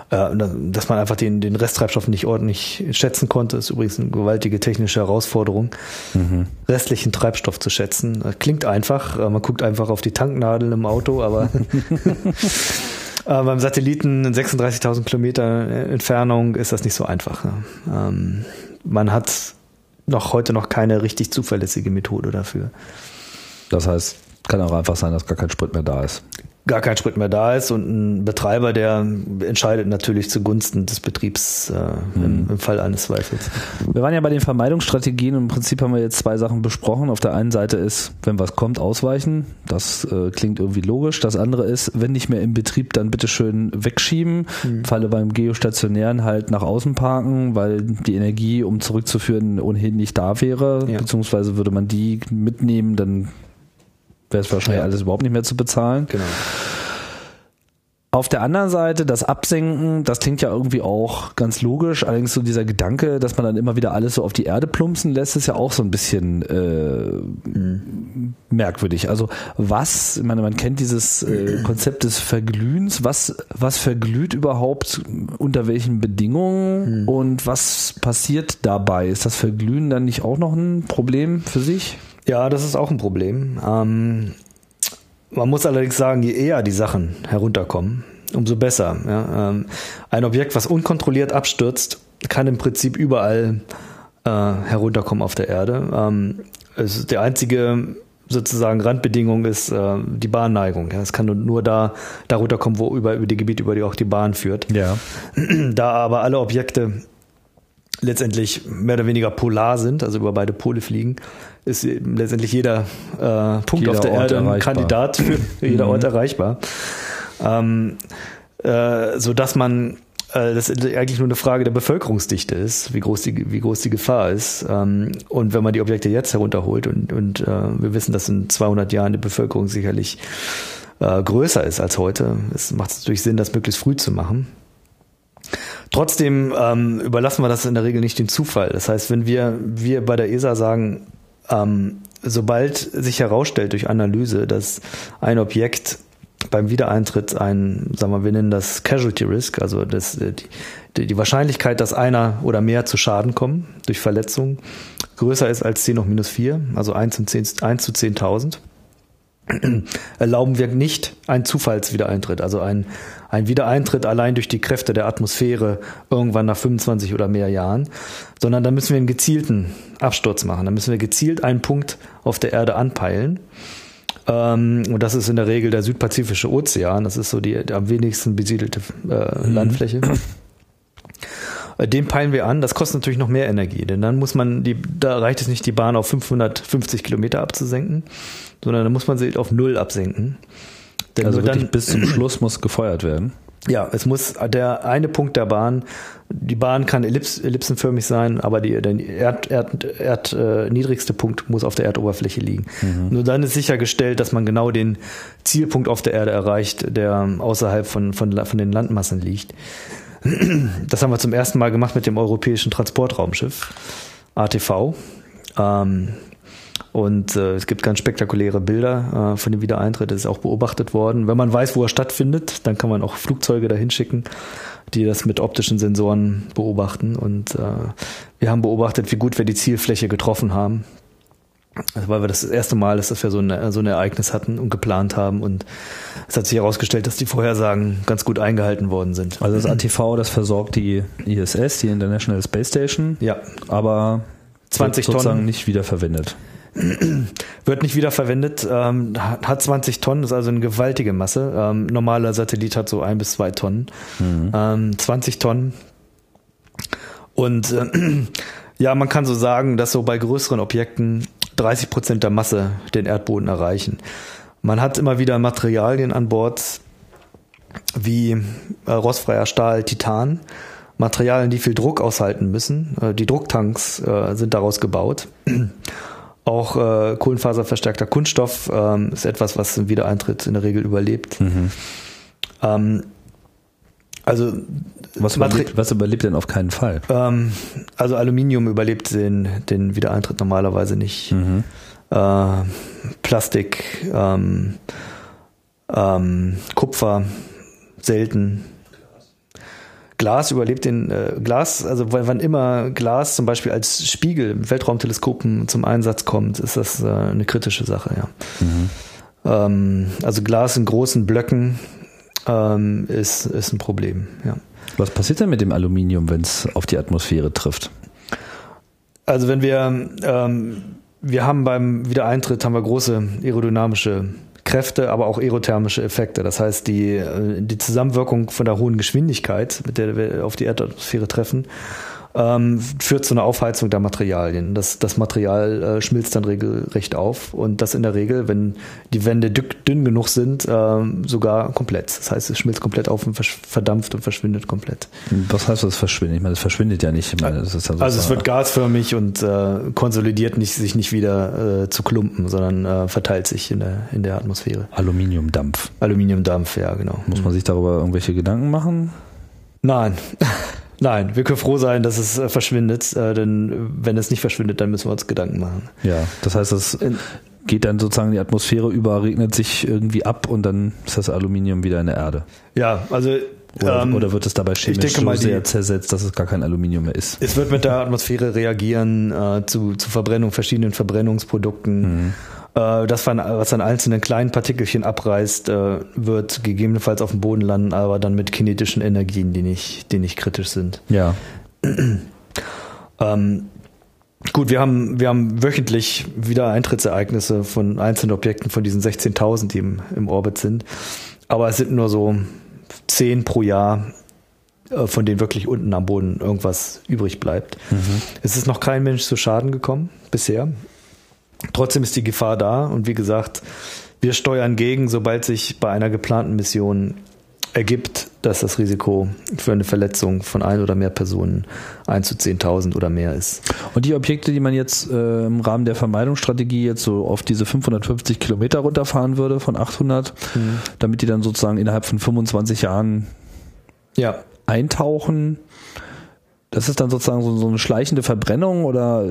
dass man einfach den, den Resttreibstoff nicht ordentlich schätzen konnte, ist übrigens eine gewaltige technische Herausforderung, mhm. restlichen Treibstoff zu schätzen. Klingt einfach, äh, man guckt einfach auf die Tanknadeln im Auto, aber äh, beim Satelliten in 36.000 Kilometer Entfernung ist das nicht so einfach. Ähm, man hat noch heute noch keine richtig zuverlässige Methode dafür. Das heißt, kann auch einfach sein, dass gar kein Sprit mehr da ist gar kein Sprit mehr da ist und ein Betreiber, der entscheidet natürlich zugunsten des Betriebs äh, im, mhm. im, Fall eines Zweifels. Wir waren ja bei den Vermeidungsstrategien und im Prinzip haben wir jetzt zwei Sachen besprochen. Auf der einen Seite ist, wenn was kommt, ausweichen. Das äh, klingt irgendwie logisch. Das andere ist, wenn nicht mehr im Betrieb, dann bitte schön wegschieben. Mhm. Im Falle beim Geostationären halt nach außen parken, weil die Energie, um zurückzuführen, ohnehin nicht da wäre. Ja. Beziehungsweise würde man die mitnehmen, dann wäre es wahrscheinlich ja. alles überhaupt nicht mehr zu bezahlen. Genau. Auf der anderen Seite, das Absenken, das klingt ja irgendwie auch ganz logisch. Allerdings so dieser Gedanke, dass man dann immer wieder alles so auf die Erde plumpsen lässt, ist ja auch so ein bisschen äh, mhm. merkwürdig. Also was, ich meine, man kennt dieses äh, Konzept des Verglühens. Was, was verglüht überhaupt unter welchen Bedingungen mhm. und was passiert dabei? Ist das Verglühen dann nicht auch noch ein Problem für sich? Ja, das ist auch ein Problem. Ähm, man muss allerdings sagen, je eher die Sachen herunterkommen, umso besser. Ja? Ähm, ein Objekt, was unkontrolliert abstürzt, kann im Prinzip überall äh, herunterkommen auf der Erde. Ähm, es ist der einzige sozusagen Randbedingung ist äh, die Bahnneigung. Ja, es kann nur, nur da darunter kommen, wo über, über die Gebiete, über die auch die Bahn führt. Ja. Da aber alle Objekte letztendlich mehr oder weniger polar sind, also über beide Pole fliegen, ist letztendlich jeder äh, Punkt jeder auf der Ort Erde ein. Kandidat für, jeder Ort mhm. erreichbar. Ähm, äh, so dass man äh, das eigentlich nur eine Frage der Bevölkerungsdichte ist, wie groß die, wie groß die Gefahr ist. Ähm, und wenn man die Objekte jetzt herunterholt und, und äh, wir wissen, dass in 200 Jahren die Bevölkerung sicherlich äh, größer ist als heute, es macht natürlich Sinn, das möglichst früh zu machen. Trotzdem ähm, überlassen wir das in der Regel nicht dem Zufall. Das heißt, wenn wir, wir bei der ESA sagen, ähm, sobald sich herausstellt durch Analyse, dass ein Objekt beim Wiedereintritt ein, sagen wir, wir nennen das Casualty Risk, also das, äh, die, die Wahrscheinlichkeit, dass einer oder mehr zu Schaden kommen durch Verletzungen, größer ist als 10 hoch minus 4, also 1, in 10, 1 zu 10.000, erlauben wir nicht einen Zufallswiedereintritt, also ein, ein Wiedereintritt allein durch die Kräfte der Atmosphäre irgendwann nach 25 oder mehr Jahren, sondern da müssen wir einen gezielten Absturz machen. Da müssen wir gezielt einen Punkt auf der Erde anpeilen. Ähm, und das ist in der Regel der südpazifische Ozean. Das ist so die, die am wenigsten besiedelte äh, mhm. Landfläche. Äh, den peilen wir an. Das kostet natürlich noch mehr Energie, denn dann muss man die, da reicht es nicht, die Bahn auf 550 Kilometer abzusenken, sondern dann muss man sie auf Null absenken. Denn also dann, bis zum Schluss muss gefeuert werden. Ja, es muss der eine Punkt der Bahn, die Bahn kann ellips, ellipsenförmig sein, aber die, der Erd, Erd, Erd, äh, niedrigste Punkt muss auf der Erdoberfläche liegen. Mhm. Nur dann ist sichergestellt, dass man genau den Zielpunkt auf der Erde erreicht, der außerhalb von, von, von den Landmassen liegt. Das haben wir zum ersten Mal gemacht mit dem europäischen Transportraumschiff ATV. Ähm, und äh, es gibt ganz spektakuläre Bilder äh, von dem Wiedereintritt. Das ist auch beobachtet worden. Wenn man weiß, wo er stattfindet, dann kann man auch Flugzeuge dahin schicken, die das mit optischen Sensoren beobachten. Und äh, wir haben beobachtet, wie gut wir die Zielfläche getroffen haben. weil wir das, das erste Mal ist, dass wir so, ein so ein Ereignis hatten und geplant haben. Und es hat sich herausgestellt, dass die Vorhersagen ganz gut eingehalten worden sind. Also das ATV, das versorgt die ISS, die International Space Station. Ja. Aber 20 sozusagen Tonnen. nicht wiederverwendet. Wird nicht wiederverwendet, ähm, hat 20 Tonnen, ist also eine gewaltige Masse. Ähm, normaler Satellit hat so ein bis zwei Tonnen. Ähm, 20 Tonnen. Und äh, ja, man kann so sagen, dass so bei größeren Objekten 30 Prozent der Masse den Erdboden erreichen. Man hat immer wieder Materialien an Bord wie äh, rostfreier Stahl, Titan, Materialien, die viel Druck aushalten müssen. Äh, die Drucktanks äh, sind daraus gebaut. Auch äh, kohlenfaserverstärkter Kunststoff ähm, ist etwas, was im Wiedereintritt in der Regel überlebt. Ähm, also Was überlebt, was überlebt denn auf keinen Fall? ähm, also Aluminium überlebt den, den Wiedereintritt normalerweise nicht. Äh, Plastik, ähm, ähm, Kupfer selten. Glas überlebt den äh, Glas, also wann immer Glas zum Beispiel als Spiegel mit Weltraumteleskopen zum Einsatz kommt, ist das äh, eine kritische Sache, ja. Ähm, also Glas in großen Blöcken ähm, ist, ist ein Problem, ja. Was passiert denn mit dem Aluminium, wenn es auf die Atmosphäre trifft? Also wenn wir, ähm, wir haben beim Wiedereintritt haben wir große aerodynamische Kräfte, aber auch aerothermische Effekte. Das heißt, die, äh, die Zusammenwirkung von der hohen Geschwindigkeit, mit der wir auf die Erdatmosphäre treffen, ähm, führt zu einer Aufheizung der Materialien. Das, das Material äh, schmilzt dann regelrecht auf und das in der Regel, wenn die Wände dück, dünn genug sind, ähm, sogar komplett. Das heißt, es schmilzt komplett auf und verdampft und verschwindet komplett. Was heißt das verschwindet? Ich meine, das verschwindet ja nicht. Ich meine, ja Also es wird gasförmig und äh, konsolidiert nicht, sich nicht wieder äh, zu Klumpen, sondern äh, verteilt sich in der, in der Atmosphäre. Aluminiumdampf. Aluminiumdampf, ja, genau. Muss man sich darüber irgendwelche Gedanken machen? Nein. Nein, wir können froh sein, dass es äh, verschwindet, äh, denn wenn es nicht verschwindet, dann müssen wir uns Gedanken machen. Ja, das heißt, das geht dann sozusagen die Atmosphäre über, regnet sich irgendwie ab und dann ist das Aluminium wieder in der Erde. Ja, also Oder, ähm, oder wird es dabei chemisch denke so mal, sehr zersetzt, dass es gar kein Aluminium mehr ist? es wird mit der Atmosphäre reagieren äh, zu, zu Verbrennung, verschiedenen Verbrennungsprodukten. Äh, das, was an einzelnen kleinen Partikelchen abreißt, äh, wird gegebenenfalls auf dem Boden landen, aber dann mit kinetischen Energien, die nicht, die nicht kritisch sind. Ja. Ähm, gut, wir haben, wir haben wöchentlich wieder Eintrittsereignisse von einzelnen Objekten von diesen 16.000, die im, im Orbit sind. Aber es sind nur so 10 pro Jahr, äh, von denen wirklich unten am Boden irgendwas übrig bleibt. Es ist noch kein Mensch zu Schaden gekommen bisher. Trotzdem ist die Gefahr da und wie gesagt, wir steuern gegen, sobald sich bei einer geplanten Mission ergibt, dass das Risiko für eine Verletzung von ein oder mehr Personen 1 zu 10.000 oder mehr ist. Und die Objekte, die man jetzt äh, im Rahmen der Vermeidungsstrategie jetzt so auf diese 550 Kilometer runterfahren würde von 800, damit die dann sozusagen innerhalb von 25 Jahren Ja, eintauchen, das ist dann sozusagen so, so eine schleichende Verbrennung oder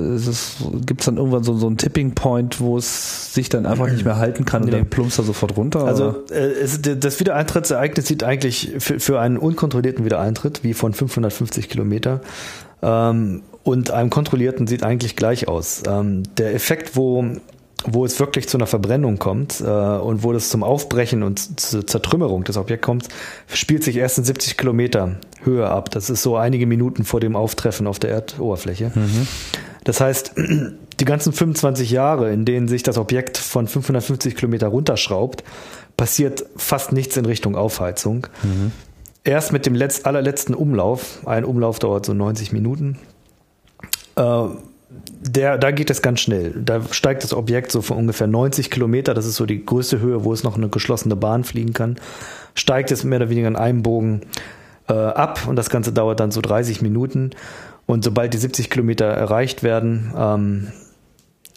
gibt es dann irgendwann so, so einen Tipping Point, wo es sich dann einfach nicht mehr halten kann und Nee. dann plumpst er sofort runter? also äh, es, das Wiedereintrittsereignis sieht eigentlich für, für einen unkontrollierten Wiedereintritt wie von 550 Kilometer ähm, und einem kontrollierten sieht eigentlich gleich aus. Ähm, der Effekt, wo wo es wirklich zu einer Verbrennung kommt äh, und wo das zum Aufbrechen und zur Zertrümmerung des Objekts kommt, spielt sich erst in 70 Kilometer Höhe ab. Das ist so einige Minuten vor dem Auftreffen auf der Erdoberfläche. Das heißt, die ganzen 25 Jahre, in denen sich das Objekt von 550 Kilometer runterschraubt, passiert fast nichts in Richtung Aufheizung. Erst mit dem letzt, allerletzten Umlauf, ein Umlauf dauert so 90 Minuten, äh, der, da geht es ganz schnell. Da steigt das Objekt so von ungefähr 90 Kilometer, das ist so die größte Höhe, wo es noch eine geschlossene Bahn fliegen kann, steigt es mehr oder weniger in einem Bogen äh, ab und das Ganze dauert dann so 30 Minuten. Und sobald die 70 Kilometer erreicht werden, ähm,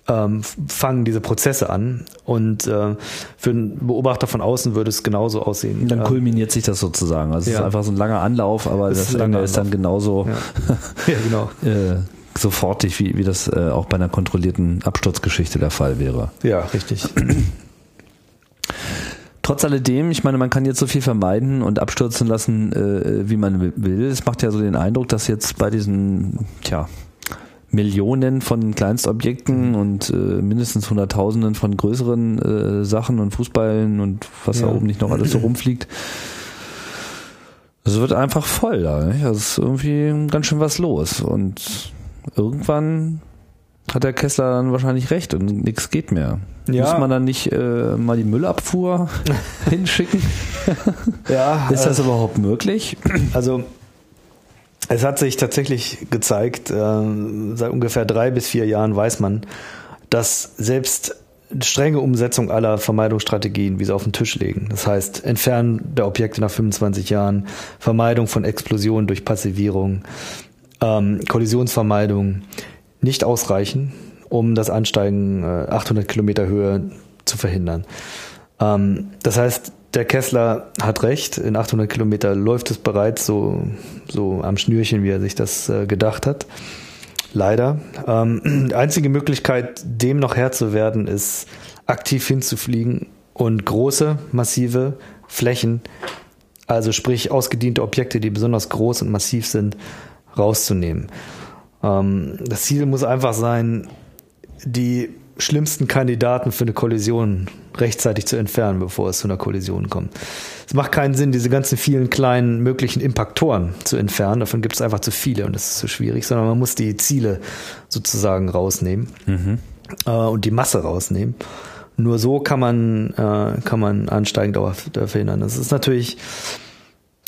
ähm, fangen diese Prozesse an. Und äh, für einen Beobachter von außen würde es genauso aussehen. dann Ähm, kulminiert sich das sozusagen. Also es Ja. ist einfach so ein langer Anlauf, aber Es das Ende ist dann genauso ja, genau. äh, sofortig, wie, wie das äh, auch bei einer kontrollierten Absturzgeschichte der Fall wäre. Ja, richtig. Trotz alledem, ich meine, man kann jetzt so viel vermeiden und abstürzen lassen, äh, wie man will. Es macht ja so den Eindruck, dass jetzt bei diesen, tja, Millionen von Kleinstobjekten und äh, mindestens Hunderttausenden von größeren äh, Sachen und Fußballen und was ja. da oben nicht noch alles so rumfliegt. Es wird einfach voll da. Nicht? Also ist irgendwie ganz schön was los. Und irgendwann hat der Kessler dann wahrscheinlich recht und nichts geht mehr. Ja. Muss man dann nicht äh, mal die Müllabfuhr hinschicken? ja. Ist das äh, überhaupt möglich? Also es hat sich tatsächlich gezeigt, äh, seit ungefähr drei bis vier Jahren weiß man, dass selbst strenge Umsetzung aller Vermeidungsstrategien, wie sie auf den Tisch legen. Das heißt, Entfernen der Objekte nach 25 Jahren, Vermeidung von Explosionen durch Passivierung, ähm, Kollisionsvermeidung nicht ausreichen, um das Ansteigen äh, 800 Kilometer Höhe zu verhindern. Ähm, das heißt, der Kessler hat recht. In 800 Kilometer läuft es bereits so, so am Schnürchen, wie er sich das äh, gedacht hat. Leider. Ähm, einzige Möglichkeit, dem noch Herr zu werden, ist aktiv hinzufliegen und große, massive Flächen, also sprich ausgediente Objekte, die besonders groß und massiv sind, rauszunehmen. Ähm, das Ziel muss einfach sein, die schlimmsten Kandidaten für eine Kollision rechtzeitig zu entfernen, bevor es zu einer Kollision kommt. Es macht keinen Sinn, diese ganzen vielen kleinen möglichen Impaktoren zu entfernen. Davon gibt es einfach zu viele und das ist zu schwierig, sondern man muss die Ziele sozusagen rausnehmen mhm. äh, und die Masse rausnehmen. Nur so kann man, äh, kann man ansteigend dauerhaft verhindern. Das ist natürlich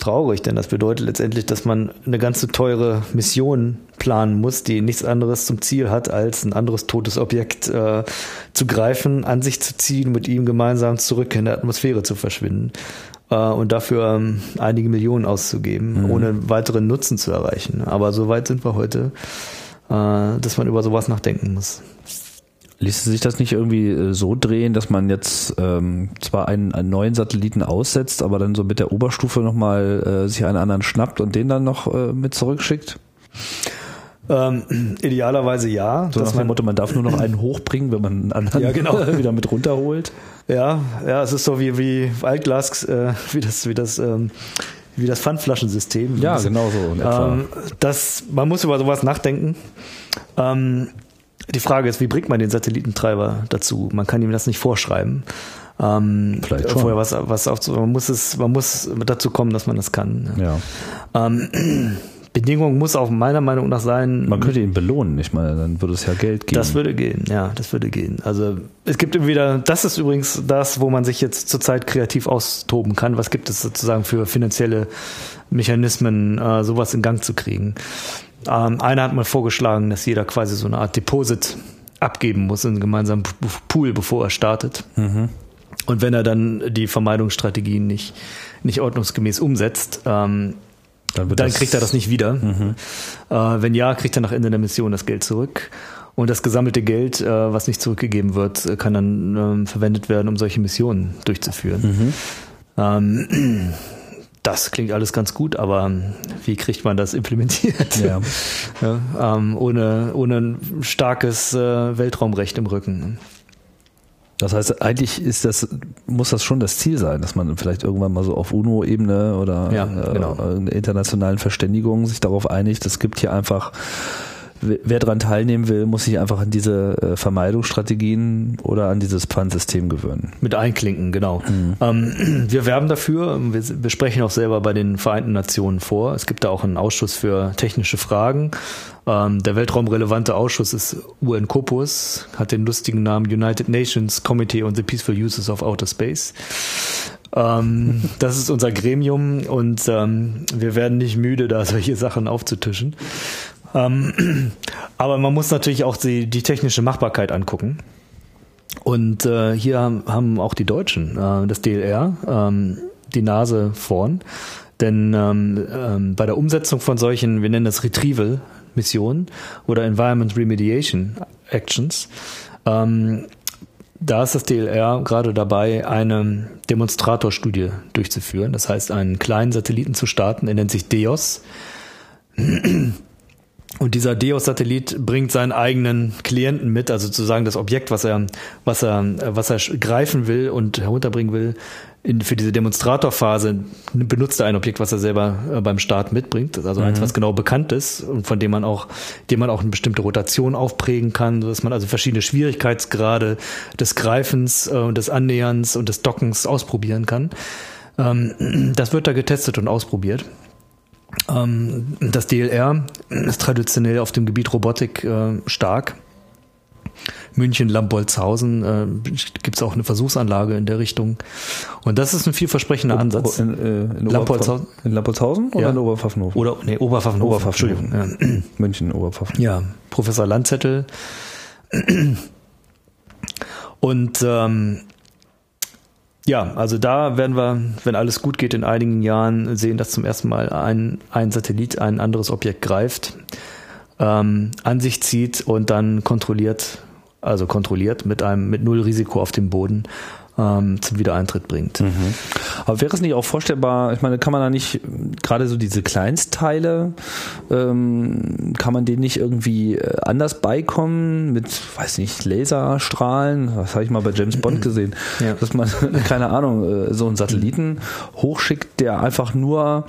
traurig, denn das bedeutet letztendlich, dass man eine ganze teure Mission planen muss, die nichts anderes zum Ziel hat, als ein anderes totes Objekt äh, zu greifen, an sich zu ziehen, mit ihm gemeinsam zurück in der Atmosphäre zu verschwinden äh, und dafür ähm, einige Millionen auszugeben, mhm. ohne weiteren Nutzen zu erreichen. Aber so weit sind wir heute, äh, dass man über sowas nachdenken muss. Ließe sich das nicht irgendwie äh, so drehen, dass man jetzt ähm, zwar einen, einen neuen Satelliten aussetzt, aber dann so mit der Oberstufe nochmal äh, sich einen anderen schnappt und den dann noch äh, mit zurückschickt? Ähm, idealerweise ja. So nach dem Motto, man darf nur noch einen hochbringen, wenn man einen anderen ja, genau. wieder mit runterholt. Ja, ja, es ist so wie, wie Altglas, äh, wie das, wie das, ähm, wie das Pfandflaschensystem. Ja, genau so. Ähm, das, man muss über sowas nachdenken. Ähm, die Frage ist, wie bringt man den Satellitentreiber dazu? Man kann ihm das nicht vorschreiben. Ähm, Vielleicht schon. Vorher was, was auf, man muss es, man muss dazu kommen, dass man das kann. Ja. Ähm, Bedingung muss auch meiner Meinung nach sein. Man könnte ihn belohnen, ich meine, dann würde es ja Geld geben. Das würde gehen, ja, das würde gehen. Also es gibt immer wieder, das ist übrigens das, wo man sich jetzt zurzeit kreativ austoben kann. Was gibt es sozusagen für finanzielle Mechanismen, äh, sowas in Gang zu kriegen? Ähm, einer hat mal vorgeschlagen, dass jeder quasi so eine Art Deposit abgeben muss in einen gemeinsamen Pool, bevor er startet. Mhm. Und wenn er dann die Vermeidungsstrategien nicht, nicht ordnungsgemäß umsetzt, ähm, dann, dann kriegt er das nicht wieder. Mhm. Äh, wenn ja, kriegt er nach Ende der Mission das Geld zurück. Und das gesammelte Geld, äh, was nicht zurückgegeben wird, kann dann ähm, verwendet werden, um solche Missionen durchzuführen. Mhm. Ähm, das klingt alles ganz gut, aber wie kriegt man das implementiert? Ja. ja ähm, ohne, ohne ein starkes äh, Weltraumrecht im Rücken. Das heißt, eigentlich ist das, muss das schon das Ziel sein, dass man vielleicht irgendwann mal so auf UNO-Ebene oder ja, genau. äh, internationalen Verständigungen sich darauf einigt. Es gibt hier einfach wer daran teilnehmen will, muss sich einfach an diese äh, Vermeidungsstrategien oder an dieses Pfandsystem gewöhnen. Mit einklinken, genau. Mhm. Ähm, wir werben dafür, wir, wir sprechen auch selber bei den Vereinten Nationen vor. Es gibt da auch einen Ausschuss für technische Fragen. Ähm, der weltraumrelevante Ausschuss ist UN-COPUS, hat den lustigen Namen United Nations Committee on the Peaceful Uses of Outer Space. Ähm, das ist unser Gremium und ähm, wir werden nicht müde, da solche Sachen aufzutischen. Ähm, aber man muss natürlich auch die, die technische Machbarkeit angucken. Und äh, hier haben auch die Deutschen, äh, das DLR, ähm, die Nase vorn. Denn ähm, ähm, bei der Umsetzung von solchen, wir nennen das Retrieval-Missionen oder Environment Remediation Actions, ähm, da ist das DLR gerade dabei, eine Demonstratorstudie durchzuführen. Das heißt, einen kleinen Satelliten zu starten, der nennt sich DEOS. Und dieser Deos-Satellit bringt seinen eigenen Klienten mit, also sozusagen das Objekt, was er, was er, was er greifen will und herunterbringen will, in, für diese Demonstratorphase benutzt er ein Objekt, was er selber äh, beim Start mitbringt. Also mhm. eins, was genau bekannt ist und von dem man auch, dem man auch eine bestimmte Rotation aufprägen kann, dass man also verschiedene Schwierigkeitsgrade des Greifens äh, und des Annäherns und des Dockens ausprobieren kann. Ähm, das wird da getestet und ausprobiert. Ähm, das DLR ist traditionell auf dem Gebiet Robotik äh, stark München, Lambolzhausen äh, gibt es auch eine Versuchsanlage in der Richtung. Und das ist ein vielversprechender Ansatz. In, äh, in, Lambolzhausen? in Lambolzhausen oder ja. in Oberpfaffenhofen? Oder, nee, Oberpfaffenhofen. Oberpfaffenhofen. Entschuldigung. Ja. München, Oberpfaffenhofen. Ja, Professor Landzettel. Und ähm, ja, also da werden wir, wenn alles gut geht, in einigen Jahren sehen, dass zum ersten Mal ein, ein Satellit ein anderes Objekt greift, ähm, an sich zieht und dann kontrolliert also kontrolliert mit einem mit null Risiko auf dem Boden ähm, zum Wiedereintritt bringt. Mhm. Aber wäre es nicht auch vorstellbar, ich meine, kann man da nicht gerade so diese Kleinstteile, ähm, kann man denen nicht irgendwie äh, anders beikommen mit, weiß nicht, Laserstrahlen, das habe ich mal bei James Bond mhm. gesehen, ja. dass man, keine Ahnung, äh, so einen Satelliten hochschickt, der einfach nur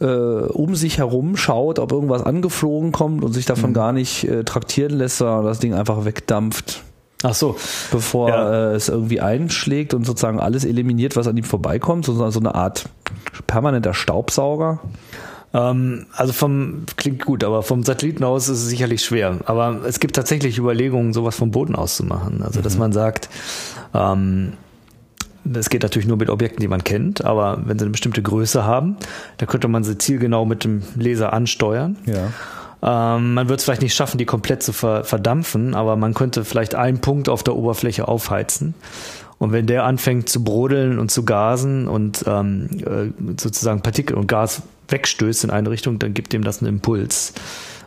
äh, um sich herum schaut, ob irgendwas angeflogen kommt und sich davon mhm. gar nicht äh, traktieren lässt, sondern das Ding einfach wegdampft. Ach so. Bevor ja. äh, es irgendwie einschlägt und sozusagen alles eliminiert, was an ihm vorbeikommt, so, so eine Art permanenter Staubsauger. Ähm, also vom, klingt gut, aber vom Satelliten aus ist es sicherlich schwer. Aber es gibt tatsächlich Überlegungen, sowas vom Boden aus zu machen. Also, dass mhm. man sagt, ähm, das geht natürlich nur mit Objekten, die man kennt, aber wenn sie eine bestimmte Größe haben, dann könnte man sie zielgenau mit dem Laser ansteuern. Ja. Ähm, man wird es vielleicht nicht schaffen, die komplett zu ver verdampfen, aber man könnte vielleicht einen Punkt auf der Oberfläche aufheizen. Und wenn der anfängt zu brodeln und zu gasen und ähm, äh, sozusagen Partikel und Gas wegstößt in eine Richtung, dann gibt dem das einen Impuls.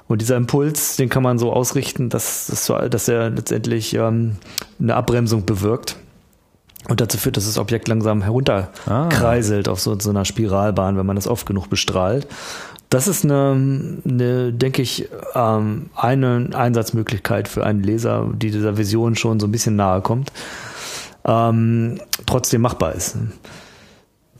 Und dieser Impuls, den kann man so ausrichten, dass, dass, dass er letztendlich ähm, eine Abbremsung bewirkt und dazu führt, dass das Objekt langsam herunterkreiselt ah. auf so, so einer Spiralbahn, wenn man das oft genug bestrahlt. Das ist eine, eine denke ich, ähm, eine Einsatzmöglichkeit für einen Leser, die dieser Vision schon so ein bisschen nahe kommt, ähm, trotzdem machbar ist.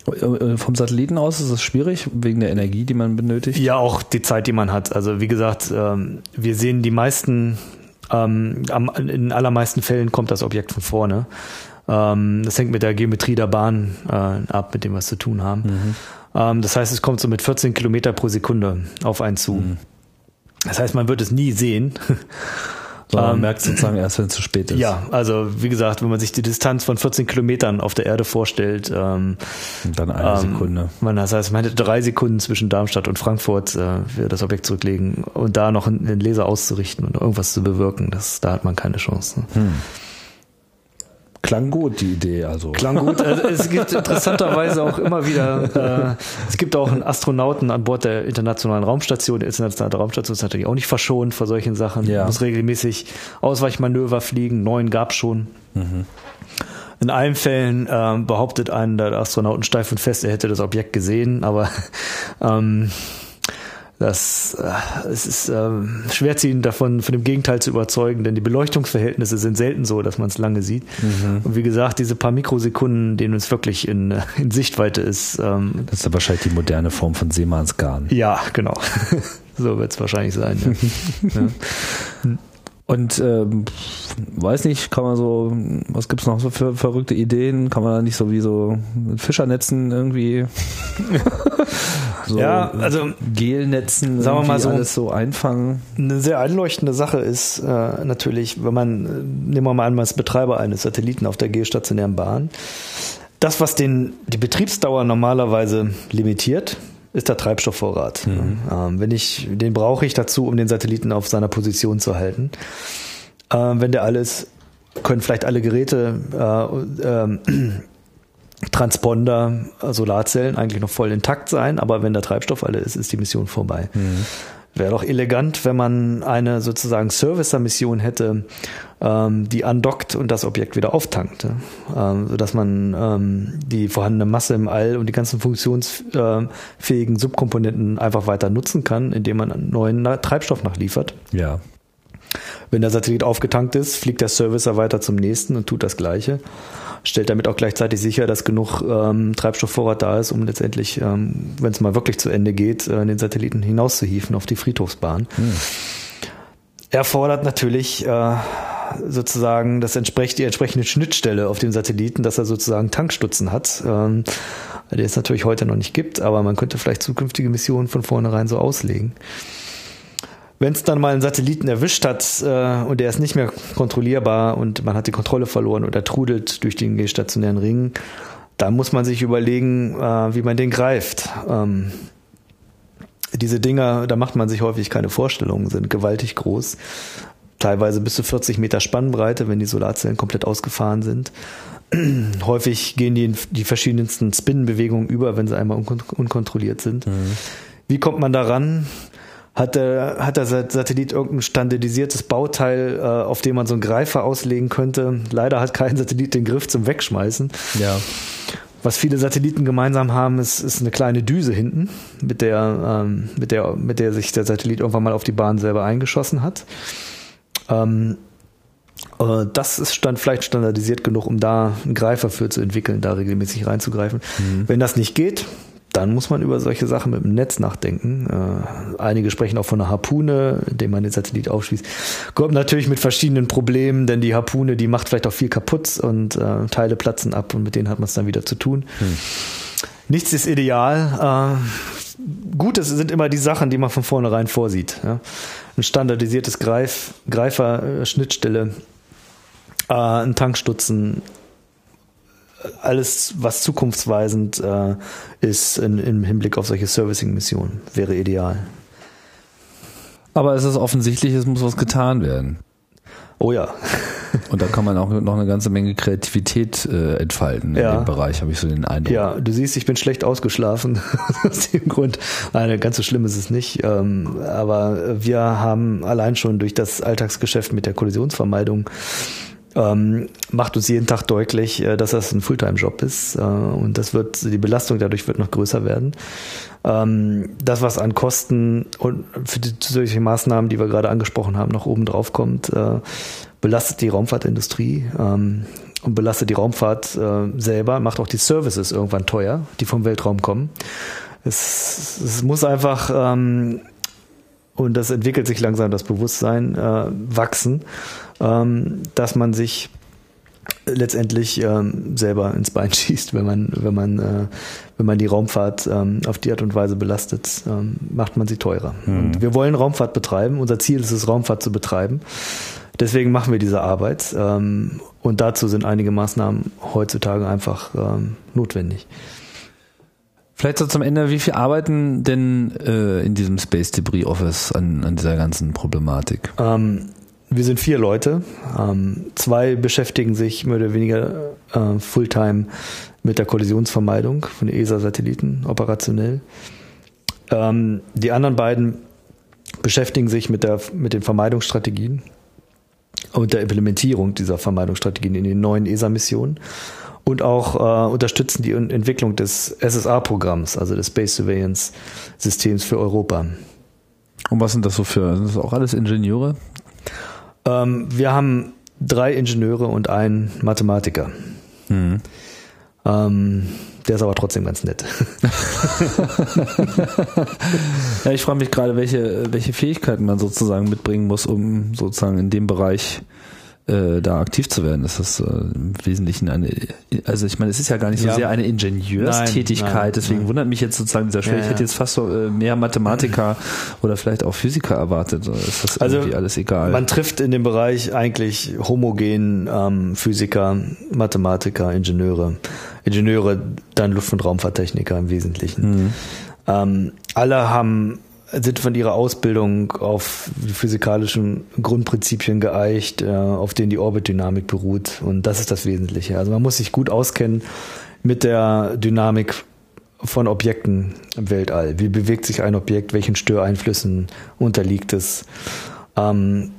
Äh, vom Satelliten aus ist es schwierig, wegen der Energie, die man benötigt? Ja, auch die Zeit, die man hat. Also wie gesagt, ähm, wir sehen die meisten, ähm, in allermeisten Fällen kommt das Objekt von vorne. Ähm, das hängt mit der Geometrie der Bahn äh, ab, mit dem wir es zu tun haben. Mhm. Ähm, das heißt, es kommt so mit 14 Kilometer pro Sekunde auf einen zu. Mhm. Das heißt, man wird es nie sehen. Sondern man ähm, merkt sozusagen erst, wenn es zu spät ist. Ja, also wie gesagt, wenn man sich die Distanz von 14 Kilometern auf der Erde vorstellt, ähm, und dann eine ähm, Sekunde. Man, das heißt, man hätte drei Sekunden zwischen Darmstadt und Frankfurt äh, für das Objekt zurücklegen und da noch einen Laser auszurichten und irgendwas zu bewirken. Das, da hat man keine Chance. Hm. Klang gut, die Idee. Also. Klang gut. Also es gibt interessanterweise auch immer wieder, äh, es gibt auch einen Astronauten an Bord der Internationalen Raumstation. Die Internationale Raumstation ist natürlich auch nicht verschont vor solchen Sachen. Ja. Muss regelmäßig Ausweichmanöver fliegen. Neun gab schon. Mhm. In allen Fällen äh, behauptet einer der Astronauten steif und fest, er hätte das Objekt gesehen, aber ähm, das äh, es ist äh, schwer ziehen davon von dem Gegenteil zu überzeugen, denn die Beleuchtungsverhältnisse sind selten so, dass man es lange sieht. Mhm. Und wie gesagt, diese paar Mikrosekunden, denen es wirklich in, in Sichtweite ist. Ähm, das ist ja wahrscheinlich die moderne Form von Seemannsgarn. Ja, genau. so wird es wahrscheinlich sein. Ja. ja. Und ähm, weiß nicht, kann man so, was gibt's noch so für verrückte Ideen? Kann man da nicht so wie so mit Fischernetzen irgendwie so ja, also Gelnetzen, sagen wir mal so, alles so einfangen? Eine sehr einleuchtende Sache ist äh, natürlich, wenn man, äh, nehmen wir mal an, man ist Betreiber eines Satelliten auf der geostationären Bahn. Das, was den, die Betriebsdauer normalerweise limitiert, ist der Treibstoffvorrat. Mhm. Ähm, wenn ich, den brauche ich dazu, um den Satelliten auf seiner Position zu halten. Ähm, wenn der alles, können vielleicht alle Geräte, äh, äh, Transponder, Solarzellen eigentlich noch voll intakt sein, aber wenn der Treibstoff alle ist, ist die Mission vorbei. Mhm. Wäre doch elegant, wenn man eine sozusagen Servicer-Mission hätte, ähm, die andockt und das Objekt wieder auftankt. Ähm, sodass man ähm, die vorhandene Masse im All und die ganzen funktionsfähigen Subkomponenten einfach weiter nutzen kann, indem man einen neuen Treibstoff nachliefert. Ja. Wenn der Satellit aufgetankt ist, fliegt der Servicer weiter zum nächsten und tut das Gleiche stellt damit auch gleichzeitig sicher, dass genug ähm, Treibstoffvorrat da ist, um letztendlich, ähm, wenn es mal wirklich zu Ende geht, äh, den Satelliten hinauszuhieven auf die Friedhofsbahn. Hm. Er fordert natürlich äh, sozusagen das entspricht die entsprechende Schnittstelle auf dem Satelliten, dass er sozusagen Tankstutzen hat, ähm, den es natürlich heute noch nicht gibt, aber man könnte vielleicht zukünftige Missionen von vornherein so auslegen. Wenn es dann mal einen Satelliten erwischt hat äh, und der ist nicht mehr kontrollierbar und man hat die Kontrolle verloren oder trudelt durch den geostationären Ring, dann muss man sich überlegen, äh, wie man den greift. Ähm, diese Dinger, da macht man sich häufig keine Vorstellungen, sind gewaltig groß. Teilweise bis zu 40 Meter Spannbreite, wenn die Solarzellen komplett ausgefahren sind. häufig gehen die in die verschiedensten Spinnenbewegungen über, wenn sie einmal unkon unkontrolliert sind. Mhm. Wie kommt man daran? Hat der, hat der Satellit irgendein standardisiertes Bauteil, äh, auf dem man so einen Greifer auslegen könnte. Leider hat kein Satellit den Griff zum Wegschmeißen. Ja. Was viele Satelliten gemeinsam haben, ist, ist eine kleine Düse hinten, mit der, ähm, mit der, mit der sich der Satellit irgendwann mal auf die Bahn selber eingeschossen hat. Ähm, äh, das ist stand, vielleicht standardisiert genug, um da einen Greifer für zu entwickeln, da regelmäßig reinzugreifen. Mhm. Wenn das nicht geht, dann muss man über solche Sachen mit dem Netz nachdenken. Äh, einige sprechen auch von einer Harpune, indem man den Satellit aufschließt. Kommt natürlich mit verschiedenen Problemen, denn die Harpune, die macht vielleicht auch viel kaputt und äh, Teile platzen ab und mit denen hat man es dann wieder zu tun. Hm. Nichts ist ideal. Äh, gut, es sind immer die Sachen, die man von vornherein vorsieht. Ja? Ein standardisiertes Greif, Greifer-Schnittstelle, äh, ein Tankstutzen, alles, was zukunftsweisend äh, ist in, im Hinblick auf solche Servicing-Missionen, wäre ideal. Aber es ist offensichtlich, es muss was getan werden. Oh ja. Und da kann man auch noch eine ganze Menge Kreativität äh, entfalten in ja. dem Bereich, habe ich so den Eindruck. Ja, du siehst, ich bin schlecht ausgeschlafen. Aus dem Grund, nein, ganz so schlimm ist es nicht. Ähm, aber wir haben allein schon durch das Alltagsgeschäft mit der Kollisionsvermeidung ähm, macht uns jeden Tag deutlich, äh, dass das ein Fulltime-Job ist äh, und das wird die Belastung dadurch wird noch größer werden. Ähm, das, was an Kosten und für die zusätzlichen Maßnahmen, die wir gerade angesprochen haben, noch oben drauf kommt, äh, belastet die Raumfahrtindustrie ähm, und belastet die Raumfahrt äh, selber, macht auch die Services irgendwann teuer, die vom Weltraum kommen. Es, es muss einfach ähm, und das entwickelt sich langsam das Bewusstsein, äh, wachsen, ähm, dass man sich letztendlich ähm, selber ins Bein schießt, wenn man, wenn man, äh, wenn man die Raumfahrt ähm, auf die Art und Weise belastet, ähm, macht man sie teurer. Mhm. Und wir wollen Raumfahrt betreiben. Unser Ziel ist es, Raumfahrt zu betreiben. Deswegen machen wir diese Arbeit. Ähm, und dazu sind einige Maßnahmen heutzutage einfach ähm, notwendig. Vielleicht so zum Ende, wie viel arbeiten denn äh, in diesem Space Debris Office an, an dieser ganzen Problematik? Ähm, wir sind vier Leute. Ähm, zwei beschäftigen sich mehr oder weniger äh, Fulltime mit der Kollisionsvermeidung von ESA-Satelliten operationell. Ähm, die anderen beiden beschäftigen sich mit, der, mit den Vermeidungsstrategien und der Implementierung dieser Vermeidungsstrategien in den neuen ESA-Missionen und auch äh, unterstützen die Entwicklung des SSA-Programms, also des Space Surveillance Systems für Europa. Und was sind das so für? Sind das auch alles Ingenieure? Ähm, wir haben drei Ingenieure und einen Mathematiker. Mhm. Ähm, der ist aber trotzdem ganz nett. ja, ich frage mich gerade, welche, welche Fähigkeiten man sozusagen mitbringen muss, um sozusagen in dem Bereich äh, da aktiv zu werden. Das ist äh, im Wesentlichen eine, also ich meine, es ist ja gar nicht so ja. sehr eine Ingenieurstätigkeit, nein, nein, deswegen nein. wundert mich jetzt sozusagen dieser Schwer. Ja, ich hätte jetzt fast so äh, mehr Mathematiker oder vielleicht auch Physiker erwartet. Ist das also, irgendwie alles egal? Man trifft in dem Bereich eigentlich homogen ähm, Physiker, Mathematiker, Ingenieure. Ingenieure, dann Luft- und Raumfahrttechniker im Wesentlichen. Mhm. Ähm, alle haben sind von ihrer Ausbildung auf physikalischen Grundprinzipien geeicht, äh, auf denen die Orbitdynamik beruht. Und das ist das Wesentliche. Also man muss sich gut auskennen mit der Dynamik von Objekten im Weltall. Wie bewegt sich ein Objekt? Welchen Störeinflüssen unterliegt es? Ähm,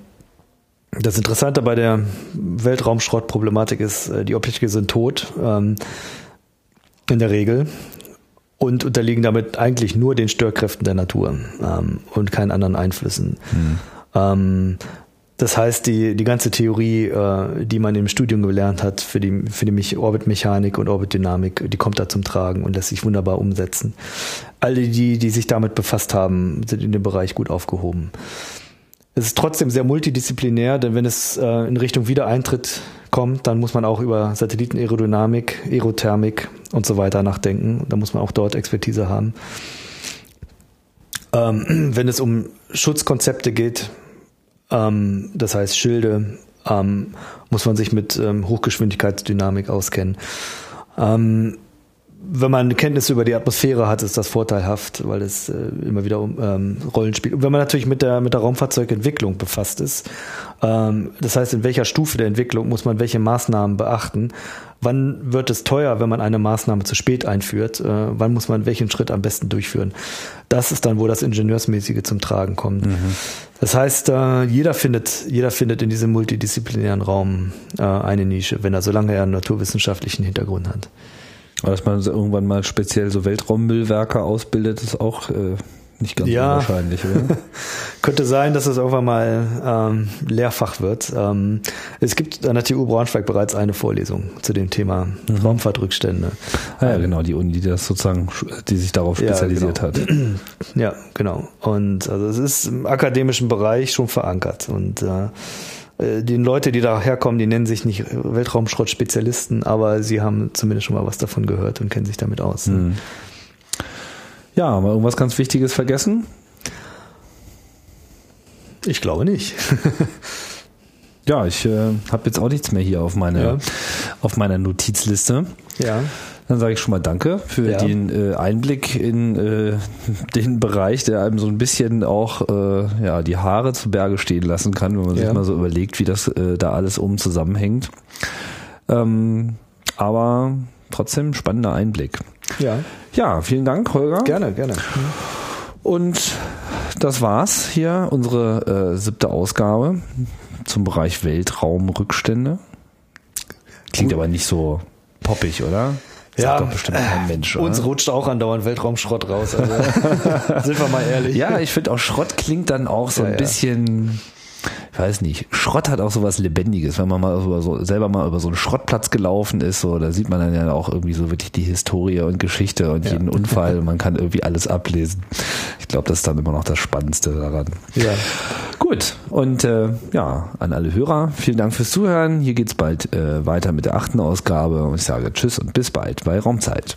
das Interessante bei der Weltraumschrottproblematik ist, äh, die Objekte sind tot, ähm, in der Regel, und unterliegen damit eigentlich nur den Störkräften der Natur ähm, und keinen anderen Einflüssen. Mhm. Ähm, das heißt, die, die ganze Theorie, äh, die man im Studium gelernt hat für die, für die Orbitmechanik und Orbitdynamik, die kommt da zum Tragen und lässt sich wunderbar umsetzen. Alle die, die sich damit befasst haben, sind in dem Bereich gut aufgehoben. Es ist trotzdem sehr multidisziplinär, denn wenn es äh, in Richtung Wiedereintritt kommt, dann muss man auch über Satellitenaerodynamik, Aerothermik und so weiter nachdenken. Da muss man auch dort Expertise haben. Ähm, wenn es um Schutzkonzepte geht, ähm, das heißt Schilde, ähm, muss man sich mit ähm, Hochgeschwindigkeitsdynamik auskennen. Ähm, wenn man Kenntnisse über die Atmosphäre hat, ist das vorteilhaft, weil es äh, immer wieder um ähm, Rollen spielt. Und wenn man natürlich mit der mit der Raumfahrzeugentwicklung befasst ist, ähm, das heißt, in welcher Stufe der Entwicklung muss man welche Maßnahmen beachten? Wann wird es teuer, wenn man eine Maßnahme zu spät einführt? Äh, wann muss man welchen Schritt am besten durchführen? Das ist dann, wo das Ingenieursmäßige zum Tragen kommt. Mhm. Das heißt, äh, jeder findet, jeder findet in diesem multidisziplinären Raum äh, eine Nische, wenn er, solange er einen naturwissenschaftlichen Hintergrund hat. Aber dass man irgendwann mal speziell so Weltraummüllwerke ausbildet, ist auch äh, nicht ganz ja. unwahrscheinlich, oder? Könnte sein, dass es irgendwann mal ähm, Lehrfach wird. Ähm, es gibt an der TU Braunschweig bereits eine Vorlesung zu dem Thema mhm. Raumfahrtrückstände. Ah, ja, genau, die Uni, die das sozusagen, die sich darauf spezialisiert ja, genau. hat. Ja, genau. Und also es ist im akademischen Bereich schon verankert und äh, die Leute, die da herkommen, die nennen sich nicht Weltraumschrott-Spezialisten, aber sie haben zumindest schon mal was davon gehört und kennen sich damit aus. Mhm. Ja, haben wir irgendwas ganz Wichtiges vergessen? Ich glaube nicht. ja, ich äh, habe jetzt auch nichts mehr hier auf, meine, ja. auf meiner Notizliste. Ja. Dann sage ich schon mal Danke für ja. den äh, Einblick in äh, den Bereich, der einem so ein bisschen auch äh, ja, die Haare zu Berge stehen lassen kann, wenn man ja. sich mal so überlegt, wie das äh, da alles oben zusammenhängt. Ähm, aber trotzdem spannender Einblick. Ja. Ja, vielen Dank, Holger. Gerne, gerne. Und das war's hier, unsere äh, siebte Ausgabe zum Bereich Weltraumrückstände. Klingt aber nicht so poppig, oder? Sagt ja, doch bestimmt kein Mensch. Oder? Uns rutscht auch andauernd Weltraumschrott raus. Also, sind wir mal ehrlich. Ja, ich finde auch Schrott klingt dann auch so ja, ein bisschen ich weiß nicht, Schrott hat auch so was Lebendiges, wenn man mal über so, selber mal über so einen Schrottplatz gelaufen ist, so, da sieht man dann ja auch irgendwie so wirklich die Historie und Geschichte und ja. jeden Unfall und man kann irgendwie alles ablesen. Ich glaube, das ist dann immer noch das Spannendste daran. Ja. Gut, und äh, ja, an alle Hörer, vielen Dank fürs Zuhören. Hier geht's bald äh, weiter mit der achten Ausgabe und ich sage Tschüss und bis bald bei Raumzeit.